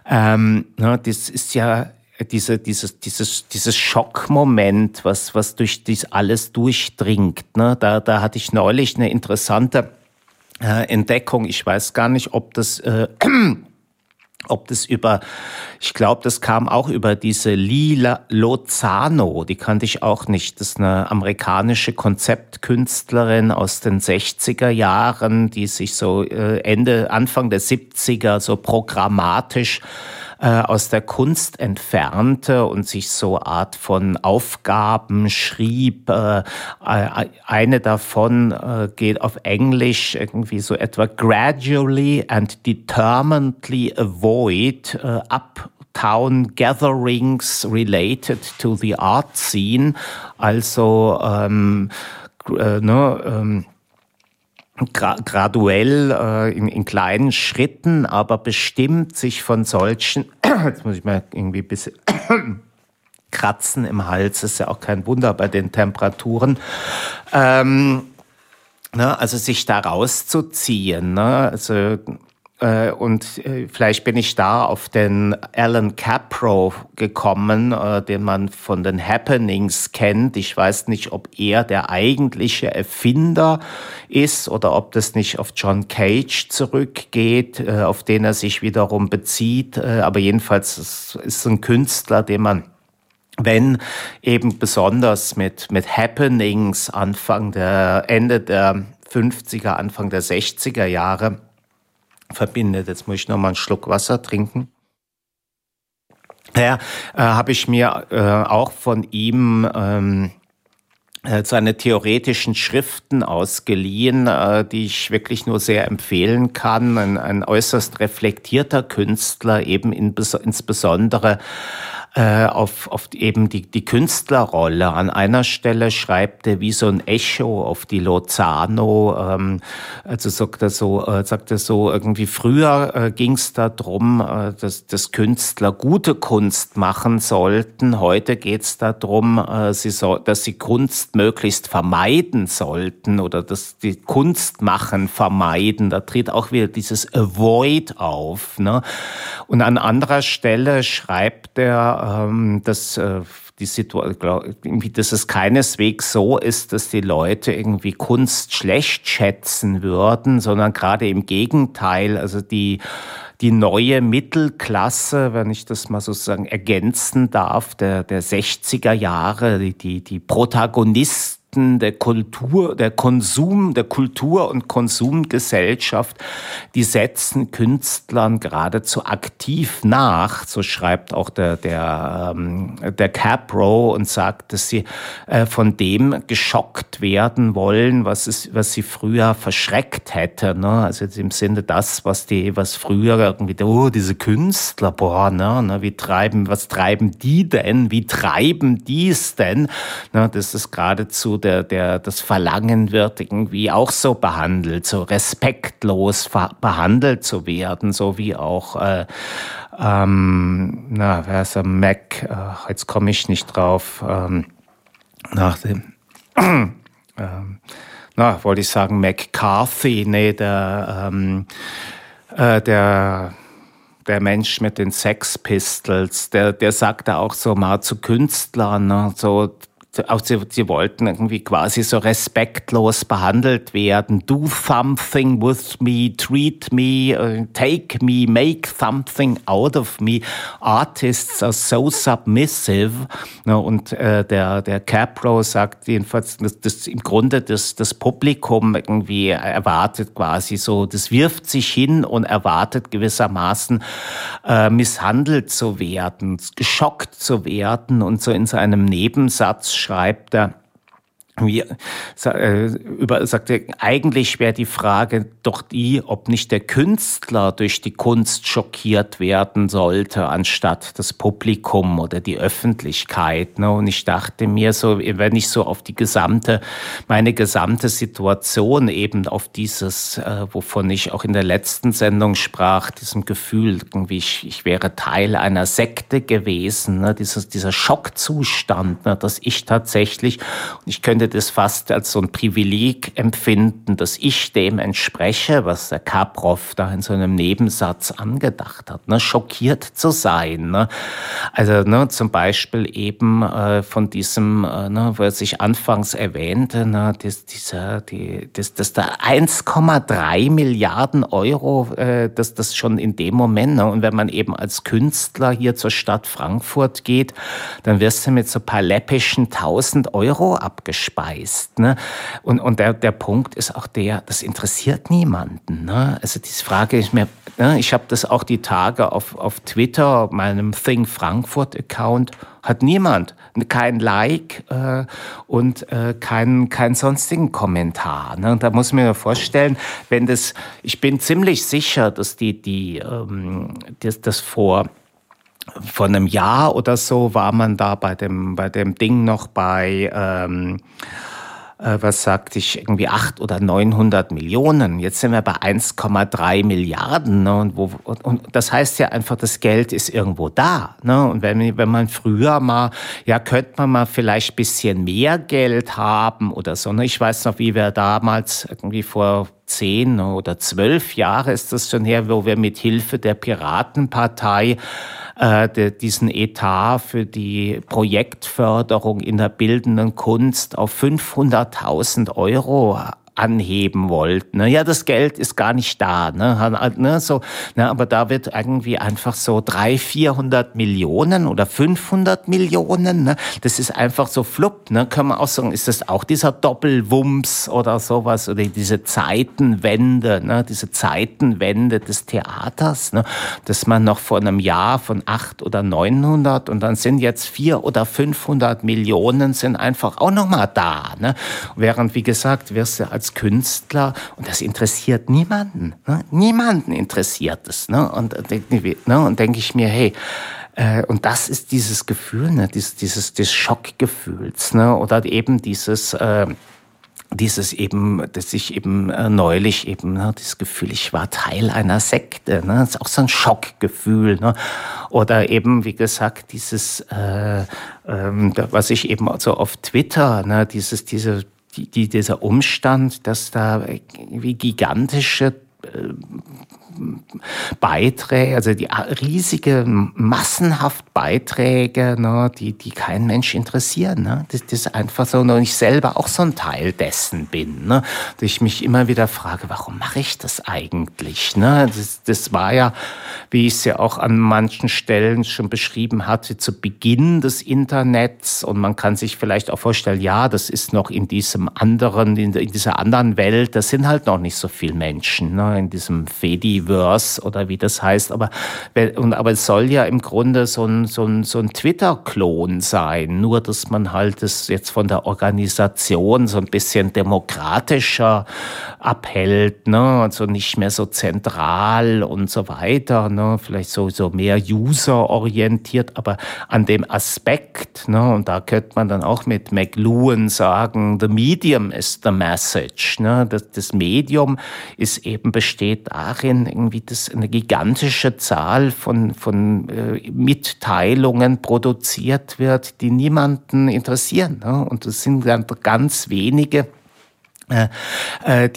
ähm, ne, das ist ja diese, dieses, dieses, dieses Schockmoment, was, was durch dies alles durchdringt. Ne? Da, da hatte ich neulich eine interessante äh, Entdeckung. Ich weiß gar nicht, ob das äh, ob das über, ich glaube, das kam auch über diese Lila Lozano, die kannte ich auch nicht. Das ist eine amerikanische Konzeptkünstlerin aus den 60er Jahren, die sich so äh, Ende, Anfang der 70er so programmatisch äh, aus der Kunst entfernte und sich so Art von Aufgaben schrieb. Äh, äh, eine davon äh, geht auf Englisch irgendwie so etwa gradually and determinedly avoid uh, uptown gatherings related to the art scene. Also ähm, äh, ne, ähm, gra graduell äh, in, in, kleinen Schritten, aber bestimmt sich von solchen, jetzt muss ich mal irgendwie ein bisschen kratzen im Hals, ist ja auch kein Wunder bei den Temperaturen. Ähm, ne, also sich da rauszuziehen, ne? also und äh, vielleicht bin ich da auf den Alan Capro gekommen, äh, den man von den Happenings kennt. Ich weiß nicht, ob er der eigentliche Erfinder ist oder ob das nicht auf John Cage zurückgeht, auf den er sich wiederum bezieht. Aber jedenfalls ist es ein Künstler, den man wenn eben besonders mit, mit Happenings Anfang der, Ende der 50er, Anfang der 60er Jahre verbindet. Jetzt muss ich noch mal einen Schluck Wasser trinken. Ja, äh, habe ich mir äh, auch von ihm ähm, äh, seine theoretischen Schriften ausgeliehen, äh, die ich wirklich nur sehr empfehlen kann. Ein, ein äußerst reflektierter Künstler, eben in, insbesondere äh, auf, auf eben die, die Künstlerrolle. An einer Stelle schreibt er wie so ein Echo auf die Lozano. Ähm, also sagt er so, äh, sagt er so irgendwie früher äh, ging es darum, äh, dass, dass Künstler gute Kunst machen sollten. Heute geht es darum, äh, sie so, dass sie Kunst möglichst vermeiden sollten oder dass die Kunst machen vermeiden. Da tritt auch wieder dieses Avoid auf. Ne? Und an anderer Stelle schreibt er ähm, dass äh, die Situation, dass es keineswegs so ist, dass die Leute irgendwie Kunst schlecht schätzen würden, sondern gerade im Gegenteil, also die die neue Mittelklasse, wenn ich das mal sozusagen ergänzen darf, der, der 60er Jahre, die, die, die Protagonisten Rechten der Kultur, der Konsum, der Kultur- und Konsumgesellschaft, die setzen Künstlern geradezu aktiv nach. So schreibt auch der, der, ähm, der Capro und sagt, dass sie äh, von dem geschockt werden wollen, was, es, was sie früher verschreckt hätte. Ne? Also im Sinne das, was die, was früher irgendwie, oh, diese Künstler, boah, ne, ne, wie treiben, was treiben die denn? Wie treiben die es denn? Ne, das ist geradezu der, der, das Verlangen wird, irgendwie auch so behandelt, so respektlos behandelt zu werden, so wie auch, äh, ähm, na, wer ist der Mac, äh, jetzt komme ich nicht drauf, ähm, nach dem, ähm, na, wollte ich sagen McCarthy, nee, der, ähm, äh, der, der Mensch mit den Sex Pistols, der, der sagte auch so mal zu Künstlern, ne, so, auch sie, sie wollten irgendwie quasi so respektlos behandelt werden. Do something with me, treat me, uh, take me, make something out of me. Artists are so submissive. Und äh, der, der Capro sagt jedenfalls, dass, dass im Grunde das, das Publikum irgendwie erwartet quasi so, das wirft sich hin und erwartet gewissermaßen äh, misshandelt zu werden, geschockt zu werden und so in seinem Nebensatz schreibt er, wie, äh, über, sagte, eigentlich wäre die Frage doch die, ob nicht der Künstler durch die Kunst schockiert werden sollte, anstatt das Publikum oder die Öffentlichkeit. Ne? Und ich dachte mir so, wenn ich so auf die gesamte, meine gesamte Situation eben auf dieses, äh, wovon ich auch in der letzten Sendung sprach, diesem Gefühl, irgendwie ich, ich wäre Teil einer Sekte gewesen, ne? Dieses, dieser Schockzustand, ne? dass ich tatsächlich, ich könnte viele das fast als so ein Privileg empfinden, dass ich dem entspreche, was der Kaprow da in so einem Nebensatz angedacht hat, ne? schockiert zu sein. Ne? Also ne, zum Beispiel eben äh, von diesem, äh, ne, was ich anfangs erwähnte, ne, das, dieser, die, das, das da 1,3 Milliarden Euro, äh, das das schon in dem Moment. Ne? Und wenn man eben als Künstler hier zur Stadt Frankfurt geht, dann wirst du mit so paar läppischen 1000 Euro abgespeist. Ne? Und, und der, der Punkt ist auch der, das interessiert niemanden. Ne? Also diese Frage ist mir, ne? ich habe das auch die Tage auf, auf Twitter, meinem Thing Frankfurt Account, hat niemand kein Like äh, und äh, keinen kein sonstigen Kommentar. Ne? Da muss man mir vorstellen, wenn das, ich bin ziemlich sicher, dass die, die ähm, das, das vor vor einem Jahr oder so war man da bei dem, bei dem Ding noch bei, ähm, äh, was sagte ich, irgendwie 800 oder 900 Millionen. Jetzt sind wir bei 1,3 Milliarden. Ne? Und, wo, und, und, das heißt ja einfach, das Geld ist irgendwo da. Ne? Und wenn, wenn man früher mal, ja, könnte man mal vielleicht bisschen mehr Geld haben oder so. Ne? Ich weiß noch, wie wir damals irgendwie vor zehn oder zwölf Jahre ist das schon her, wo wir mit Hilfe der Piratenpartei äh, diesen Etat für die Projektförderung in der bildenden Kunst auf 500.000 Euro anheben wollten. Ne? Ja, das Geld ist gar nicht da. Ne? ne? So, ne? Aber da wird irgendwie einfach so 300, 400 Millionen oder 500 Millionen. Ne? Das ist einfach so flupp. Ne? Können wir auch sagen, ist das auch dieser Doppelwumms oder sowas oder diese Zeitenwende, ne? diese Zeitenwende des Theaters, ne? dass man noch vor einem Jahr von 8 oder 900 und dann sind jetzt 4 oder 500 Millionen sind einfach auch noch mal da. Ne? Während, wie gesagt, wirst du als als Künstler und das interessiert niemanden. Ne? Niemanden interessiert es. Ne? Und, ne? und denke ich mir, hey, äh, und das ist dieses Gefühl, ne? dieses, dieses des Schockgefühls ne? oder eben dieses... Äh, dieses eben, dass ich eben äh, neulich eben ne, das Gefühl, ich war Teil einer Sekte, ne, das ist auch so ein Schockgefühl, ne, oder eben wie gesagt dieses, äh, ähm, was ich eben so auf Twitter, ne, dieses diese die, die, dieser Umstand, dass da wie gigantische äh, Beiträge, also die riesige, massenhaft Beiträge, ne, die, die kein Mensch interessieren. Ne? Das, das ist einfach so, und ich selber auch so ein Teil dessen bin. Ne? Dass ich mich immer wieder frage, warum mache ich das eigentlich? Ne? Das, das war ja, wie ich es ja auch an manchen Stellen schon beschrieben hatte, zu Beginn des Internets. Und man kann sich vielleicht auch vorstellen, ja, das ist noch in diesem anderen, in, in dieser anderen Welt, das sind halt noch nicht so viele Menschen, ne? in diesem Fedi Fediverse oder wie das heißt. Aber, aber es soll ja im Grunde so ein, so ein, so ein Twitter-Klon sein. Nur, dass man halt das jetzt von der Organisation so ein bisschen demokratischer abhält, ne? also nicht mehr so zentral und so weiter. Ne? Vielleicht so, so mehr user-orientiert, aber an dem Aspekt, ne? und da könnte man dann auch mit McLuhan sagen, the medium is the message. Ne? Das, das Medium ist eben besteht darin, irgendwie das eine gigantische Zahl von, von äh, Mitteilungen produziert wird, die niemanden interessieren. Ne? Und es sind ganz wenige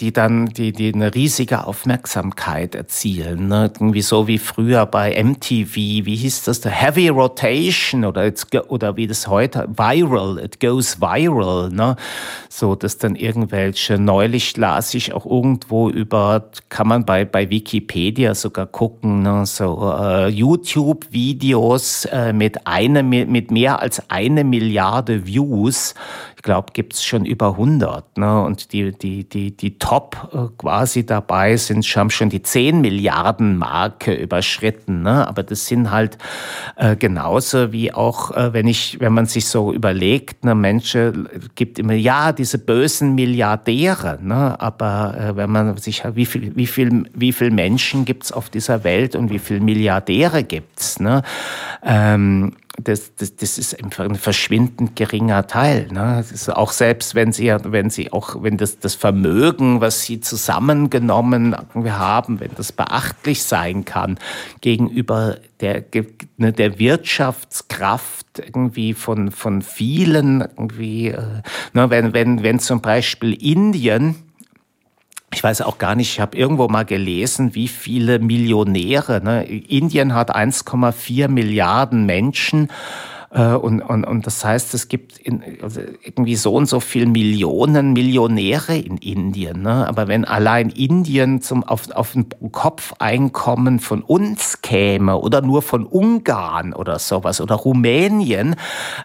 die dann die, die eine riesige Aufmerksamkeit erzielen. Ne? Irgendwie so wie früher bei MTV, wie hieß das, der Heavy Rotation oder, it's, oder wie das heute, Viral, it goes viral. Ne? So, dass dann irgendwelche, neulich las ich auch irgendwo über, kann man bei, bei Wikipedia sogar gucken, ne? so äh, YouTube-Videos äh, mit, eine, mit mehr als eine Milliarde Views. Ich glaube, gibt's schon über 100. Ne? Und die die, die, die, Top äh, quasi dabei sind, haben schon die 10 Milliarden Marke überschritten. Ne? Aber das sind halt äh, genauso wie auch, äh, wenn ich, wenn man sich so überlegt, ne, Menschen gibt immer, ja, diese bösen Milliardäre, ne? aber äh, wenn man sich, wie viel, wie viel, wie viel Menschen gibt's auf dieser Welt und wie viel Milliardäre gibt's? Ne? Ähm, das, das, das ist einfach ein verschwindend geringer Teil. Ne? auch selbst wenn sie, wenn sie auch, wenn das, das Vermögen, was sie zusammengenommen haben, wenn das beachtlich sein kann gegenüber der, ne, der Wirtschaftskraft irgendwie von, von vielen irgendwie, äh, ne, wenn, wenn, wenn zum Beispiel Indien ich weiß auch gar nicht, ich habe irgendwo mal gelesen, wie viele Millionäre. Ne? Indien hat 1,4 Milliarden Menschen und, und, und das heißt, es gibt in, also irgendwie so und so viel Millionen Millionäre in Indien. Ne? Aber wenn allein Indien zum, auf, auf ein Kopfeinkommen von uns käme oder nur von Ungarn oder sowas oder Rumänien,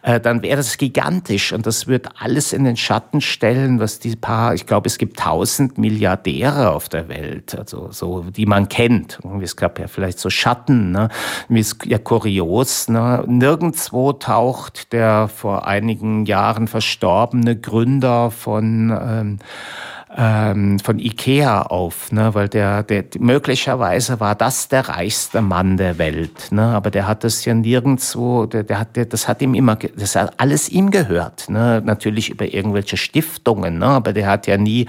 äh, dann wäre das gigantisch und das wird alles in den Schatten stellen, was die paar, ich glaube, es gibt tausend Milliardäre auf der Welt, also so, die man kennt. Es gab ja vielleicht so Schatten, ne? Ist ja kurios, ne? Nirgendwo auftaucht, der vor einigen Jahren verstorbene Gründer von ähm, ähm, von Ikea auf, ne? weil der, der möglicherweise war das der reichste Mann der Welt, ne? aber der hat das ja nirgendwo, der, der hat, der, das hat ihm immer, das hat alles ihm gehört, ne? natürlich über irgendwelche Stiftungen, ne? aber der hat ja nie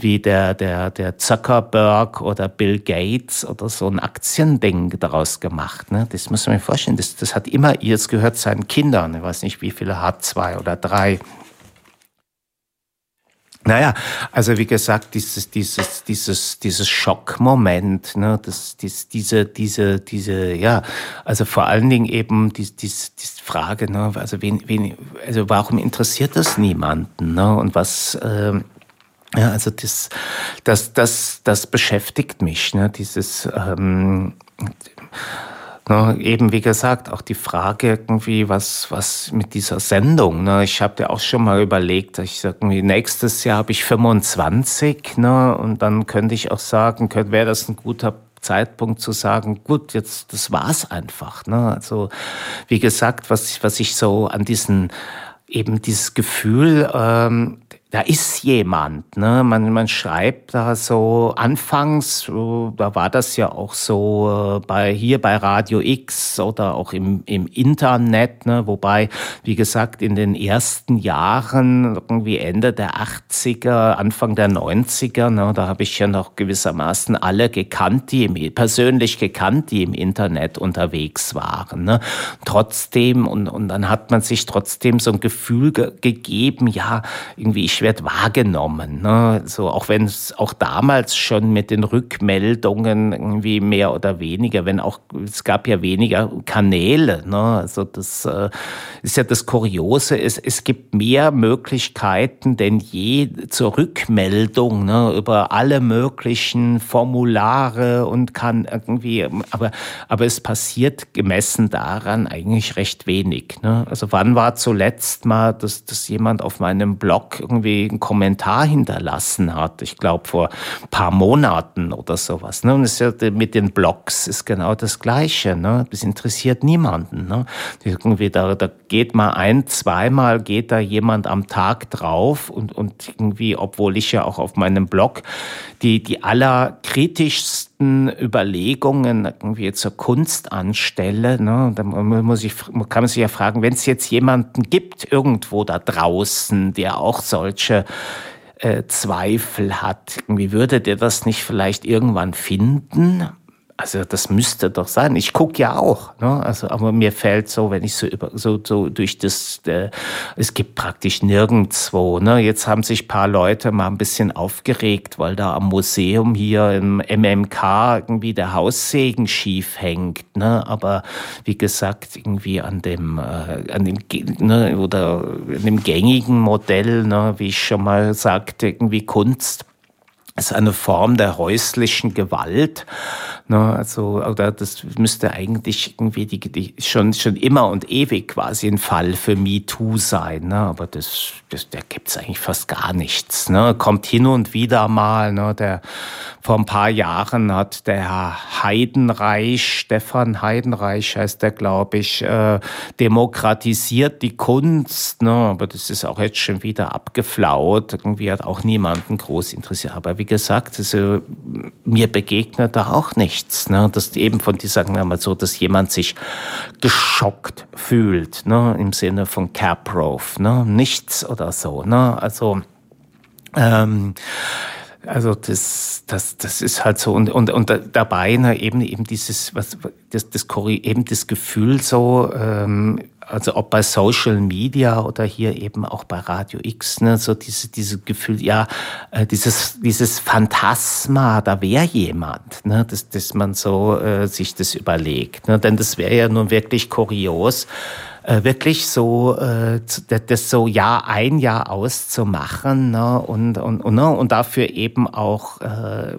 wie der, der, der Zuckerberg oder Bill Gates oder so ein Aktiending daraus gemacht. Ne? Das muss man sich vorstellen, das, das hat immer, jetzt gehört seinen Kindern, ich weiß nicht wie viele hat, zwei oder drei. Naja, also wie gesagt, dieses, dieses, dieses, dieses Schockmoment, ne, das, dies, diese, diese, diese, ja, also vor allen Dingen eben die, die, die Frage, ne, also wen, wen, also warum interessiert das niemanden, ne, und was, ähm, ja, also das, das, das, das beschäftigt mich, ne, dieses, ähm, Ne, eben wie gesagt, auch die Frage irgendwie, was, was mit dieser Sendung. Ne? Ich habe ja auch schon mal überlegt, ich sage irgendwie, nächstes Jahr habe ich 25, ne? und dann könnte ich auch sagen, wäre das ein guter Zeitpunkt zu sagen, gut, jetzt das war's einfach. Ne? Also wie gesagt, was, was ich so an diesen eben dieses Gefühl ähm, da ist jemand. Ne? Man, man schreibt da so anfangs, da war das ja auch so äh, bei hier bei Radio X oder auch im, im Internet, ne? wobei, wie gesagt, in den ersten Jahren, irgendwie Ende der 80er, Anfang der 90er, ne? da habe ich ja noch gewissermaßen alle gekannt, die im, persönlich gekannt, die im Internet unterwegs waren. Ne? Trotzdem, und, und dann hat man sich trotzdem so ein Gefühl ge gegeben, ja, irgendwie, ich werde wahrgenommen. Ne? So, auch wenn es auch damals schon mit den Rückmeldungen irgendwie mehr oder weniger, wenn auch, es gab ja weniger Kanäle. Ne? Also das äh, ist ja das Kuriose, es, es gibt mehr Möglichkeiten denn je zur Rückmeldung ne? über alle möglichen Formulare und kann irgendwie, aber, aber es passiert gemessen daran eigentlich recht wenig. Ne? Also wann war zuletzt mal, dass, dass jemand auf meinem Blog irgendwie irgendwie einen Kommentar hinterlassen hat. Ich glaube vor ein paar Monaten oder sowas. Ne? Und es ist ja mit den Blogs ist genau das Gleiche. Ne? Das interessiert niemanden. Ne? Irgendwie da, da geht mal ein, zweimal geht da jemand am Tag drauf und, und irgendwie, obwohl ich ja auch auf meinem Blog die, die allerkritischsten Überlegungen irgendwie zur Kunst anstelle, ne, da muss ich, kann man sich ja fragen, wenn es jetzt jemanden gibt irgendwo da draußen, der auch solche äh, Zweifel hat, irgendwie würde der das nicht vielleicht irgendwann finden? Also das müsste doch sein. Ich gucke ja auch, ne? Also, aber mir fällt so, wenn ich so über so, so durch das, äh, es gibt praktisch nirgendwo. Ne? Jetzt haben sich paar Leute mal ein bisschen aufgeregt, weil da am Museum hier im MMK irgendwie der Haussegen schief hängt. Ne? Aber wie gesagt, irgendwie an dem, äh, an dem ne, oder an dem gängigen Modell, ne, wie ich schon mal sagte, irgendwie Kunst ist eine Form der häuslichen Gewalt. Ne, also, oder das müsste eigentlich irgendwie die, die, schon, schon immer und ewig quasi ein Fall für MeToo sein. Ne? Aber das, das, da gibt's eigentlich fast gar nichts. Ne? Kommt hin und wieder mal. Ne? Der, vor ein paar Jahren hat der Herr Heidenreich, Stefan Heidenreich heißt der, glaube ich, äh, demokratisiert die Kunst. Ne? Aber das ist auch jetzt schon wieder abgeflaut. Irgendwie hat auch niemanden groß interessiert. Aber wie gesagt, also, mir begegnet da auch nichts. Ne? Dass eben von dieser, sagen wir mal so, dass jemand sich geschockt fühlt, ne? im Sinne von Caprove, ne? nichts oder so. Ne? Also, ähm, also das, das, das ist halt so und, und, und dabei ne, eben eben dieses was das, das eben das Gefühl so ähm, also ob bei Social Media oder hier eben auch bei Radio X, ne, so diese, diese Gefühl, ja, äh, dieses, dieses Phantasma, da wäre jemand, ne, dass, dass man so äh, sich das überlegt. Ne, denn das wäre ja nun wirklich kurios, äh, wirklich so äh, das so Jahr ein Jahr auszumachen ne? und, und, und, ne? und dafür eben auch äh,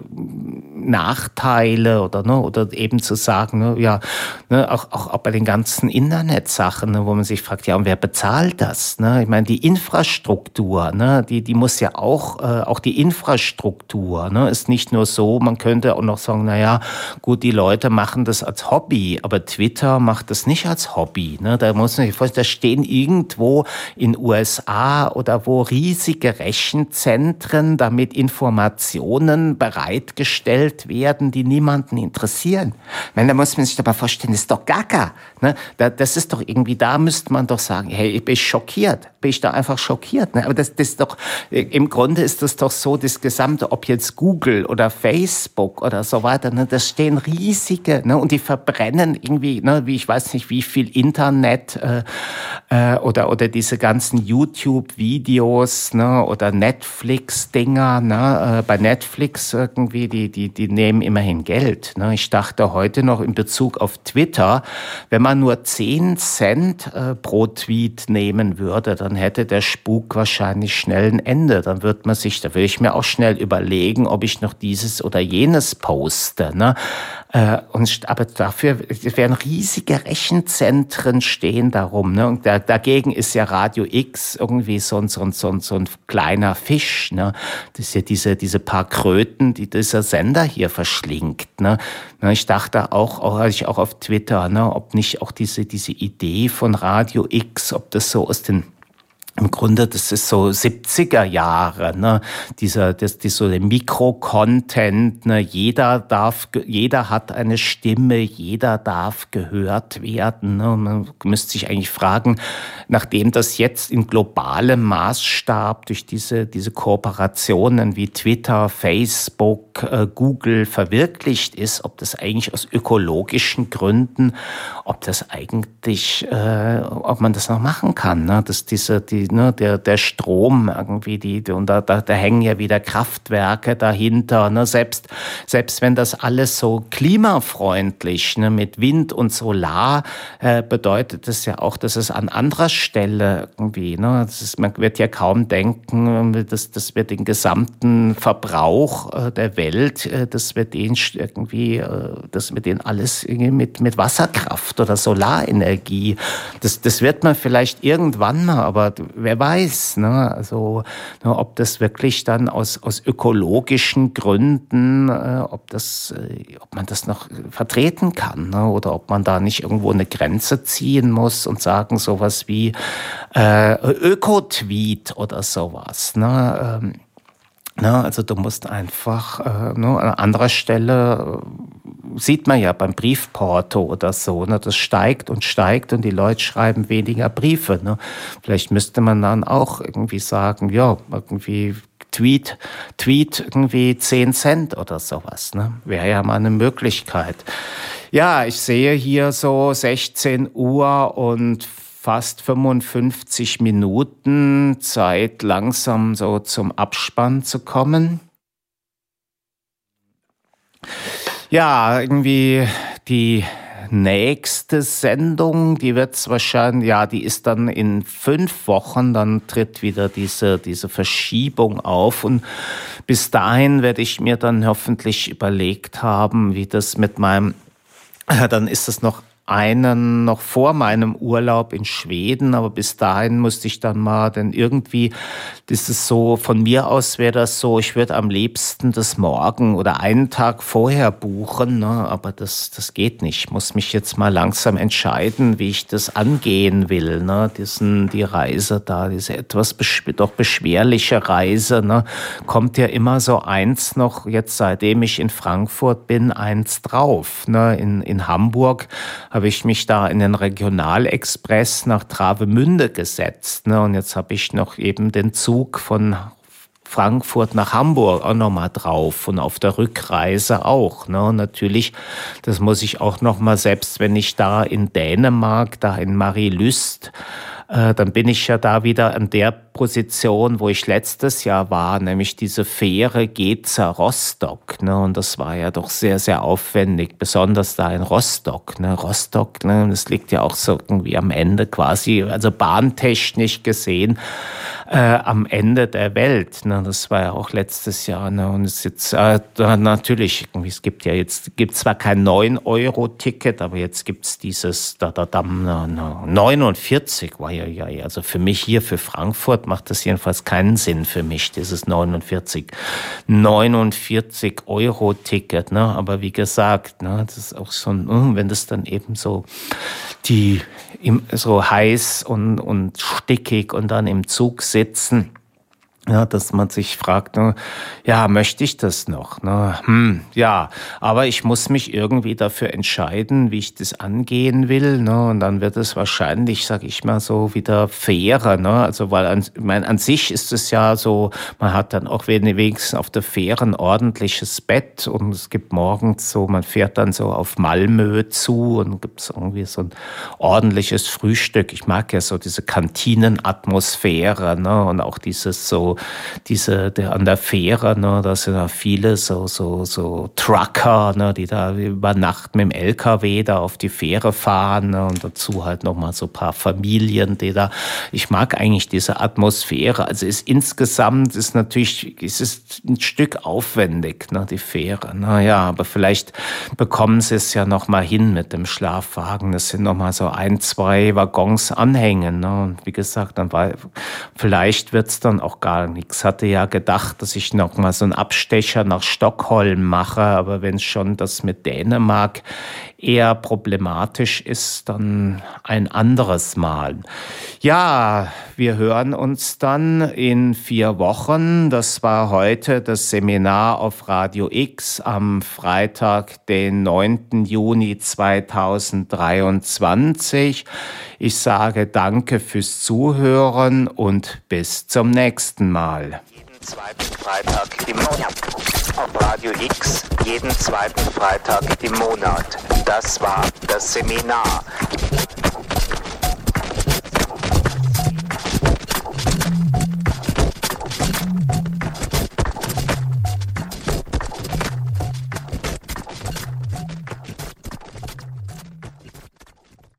Nachteile oder ne? oder eben zu sagen, ne? ja, ne? Auch, auch, auch bei den ganzen Internetsachen, ne? wo man sich fragt, ja, und wer bezahlt das? Ne? Ich meine, die Infrastruktur, ne? die, die muss ja auch, äh, auch die Infrastruktur ne? ist nicht nur so, man könnte auch noch sagen, naja, gut, die Leute machen das als Hobby, aber Twitter macht das nicht als Hobby. Ne? Da muss man sich vorstellen, da stehen irgendwo in USA oder wo riesige Rechenzentren, damit Informationen bereitgestellt werden, die niemanden interessieren. Ich meine, da muss man sich mal vorstellen, das ist doch Gaga. Ne? Das ist doch irgendwie, da müsste man doch sagen, hey, ich bin schockiert. Bin ich da einfach schockiert. Ne? Aber das, das ist doch, im Grunde ist das doch so, das gesamte, ob jetzt Google oder Facebook oder so weiter, ne? das stehen riesige, ne? und die verbrennen irgendwie, ne? wie ich weiß nicht, wie viel Internet, äh, äh, oder, oder diese ganzen YouTube-Videos ne, oder Netflix-Dinger. Ne, äh, bei Netflix irgendwie, die, die, die nehmen immerhin Geld. Ne. Ich dachte heute noch in Bezug auf Twitter, wenn man nur 10 Cent äh, pro Tweet nehmen würde, dann hätte der Spuk wahrscheinlich schnell ein Ende. Dann wird man sich, da würde ich mir auch schnell überlegen, ob ich noch dieses oder jenes poste. Ne. Äh, und, aber dafür werden riesige Rechenzentren stehen darum. Ne? Und da, dagegen ist ja Radio X irgendwie so ein, so ein, so ein, so ein kleiner Fisch. Ne? Das ist ja diese, diese paar Kröten, die dieser Sender hier verschlingt. Ne? Ich dachte auch, auch, ich auch auf Twitter, ne, ob nicht auch diese, diese Idee von Radio X, ob das so aus den im Grunde, das ist so 70er Jahre, ne? dieser, das, das so der Mikro-Content, ne? jeder darf, jeder hat eine Stimme, jeder darf gehört werden. Ne? Man müsste sich eigentlich fragen, nachdem das jetzt in globalem Maßstab durch diese, diese Kooperationen wie Twitter, Facebook, äh, Google verwirklicht ist, ob das eigentlich aus ökologischen Gründen, ob das eigentlich, äh, ob man das noch machen kann, ne? dass diese, die, ne, der, der Strom irgendwie, die, und da, da, da hängen ja wieder Kraftwerke dahinter. Ne, selbst, selbst wenn das alles so klimafreundlich ne, mit Wind und Solar äh, bedeutet das ja auch, dass es an anderer Stelle irgendwie, ne, ist, man wird ja kaum denken, dass, dass wir den gesamten Verbrauch äh, der Welt, äh, dass wir den irgendwie, äh, dass wir den alles mit, mit Wasserkraft oder Solarenergie, das, das wird man vielleicht irgendwann mal, aber wer weiß, ne? also ne, ob das wirklich dann aus, aus ökologischen Gründen, äh, ob, das, äh, ob man das noch vertreten kann ne? oder ob man da nicht irgendwo eine Grenze ziehen muss und sagen sowas wie äh, Öko-Tweet oder sowas. Ne? Ähm, Ne, also du musst einfach äh, ne, an anderer Stelle äh, sieht man ja beim Briefporto oder so, ne, das steigt und steigt und die Leute schreiben weniger Briefe. Ne. Vielleicht müsste man dann auch irgendwie sagen, ja, irgendwie Tweet, Tweet irgendwie 10 Cent oder sowas. Ne? Wäre ja mal eine Möglichkeit. Ja, ich sehe hier so 16 Uhr und fast 55 Minuten Zeit, langsam so zum Abspann zu kommen. Ja, irgendwie die nächste Sendung, die wird es wahrscheinlich, ja, die ist dann in fünf Wochen, dann tritt wieder diese, diese Verschiebung auf und bis dahin werde ich mir dann hoffentlich überlegt haben, wie das mit meinem, dann ist es noch einen noch vor meinem Urlaub in Schweden, aber bis dahin musste ich dann mal, denn irgendwie, das ist so, von mir aus wäre das so, ich würde am liebsten das morgen oder einen Tag vorher buchen, ne? aber das, das geht nicht. Ich muss mich jetzt mal langsam entscheiden, wie ich das angehen will, ne? Diesen, die Reise da, diese etwas beschw doch beschwerliche Reise, ne? kommt ja immer so eins noch, jetzt seitdem ich in Frankfurt bin, eins drauf. Ne? In, in Hamburg habe ich mich da in den Regionalexpress nach Travemünde gesetzt. Ne? Und jetzt habe ich noch eben den Zug von Frankfurt nach Hamburg auch nochmal drauf und auf der Rückreise auch. Ne? Und natürlich, das muss ich auch nochmal, selbst wenn ich da in Dänemark, da in Marie Lüst, äh, dann bin ich ja da wieder an der Position, wo ich letztes Jahr war, nämlich diese Fähre Geza Rostock. Ne? Und das war ja doch sehr, sehr aufwendig, besonders da in Rostock. Ne? Rostock, ne? das liegt ja auch so irgendwie am Ende quasi, also bahntechnisch gesehen, äh, am Ende der Welt. Ne? Das war ja auch letztes Jahr. Ne? Und es jetzt äh, natürlich, irgendwie, es gibt ja jetzt, gibt zwar kein 9-Euro-Ticket, aber jetzt gibt es dieses da, da, da, 49 war ja, ja, also für mich hier, für Frankfurt, macht das jedenfalls keinen Sinn für mich, dieses 49, 49 Euro Ticket, ne? Aber wie gesagt, ne, das ist auch so, hm, wenn das dann eben so die so heiß und, und stickig und dann im Zug sitzen, ja, dass man sich fragt, ne, ja, möchte ich das noch? Ne? Hm, ja, aber ich muss mich irgendwie dafür entscheiden, wie ich das angehen will. Ne? Und dann wird es wahrscheinlich, sag ich mal, so wieder fairer. Also, weil an, mein, an sich ist es ja so, man hat dann auch wenigstens auf der Fähre ein ordentliches Bett und es gibt morgens so, man fährt dann so auf Malmö zu und gibt es irgendwie so ein ordentliches Frühstück. Ich mag ja so diese Kantinenatmosphäre ne? und auch dieses so diese, der, an der Fähre, ne, da sind ja viele so, so, so Trucker, ne, die da über Nacht mit dem LKW da auf die Fähre fahren ne, und dazu halt nochmal so ein paar Familien, die da, ich mag eigentlich diese Atmosphäre. Also ist insgesamt ist natürlich, es ein Stück aufwendig, ne, die Fähre. Naja, aber vielleicht bekommen sie es ja nochmal hin mit dem Schlafwagen. Das sind nochmal so ein, zwei Waggons anhängen. Ne? Und wie gesagt, dann war, vielleicht wird's dann auch gar nichts. Hatte ja gedacht, dass ich noch mal so einen Abstecher nach Stockholm mache, aber wenn schon das mit Dänemark eher problematisch ist, dann ein anderes Mal. Ja, wir hören uns dann in vier Wochen. Das war heute das Seminar auf Radio X am Freitag, den 9. Juni 2023. Ich sage danke fürs Zuhören und bis zum nächsten Mal zweiten Freitag im Monat. Auf Radio X jeden zweiten Freitag im Monat. Das war das Seminar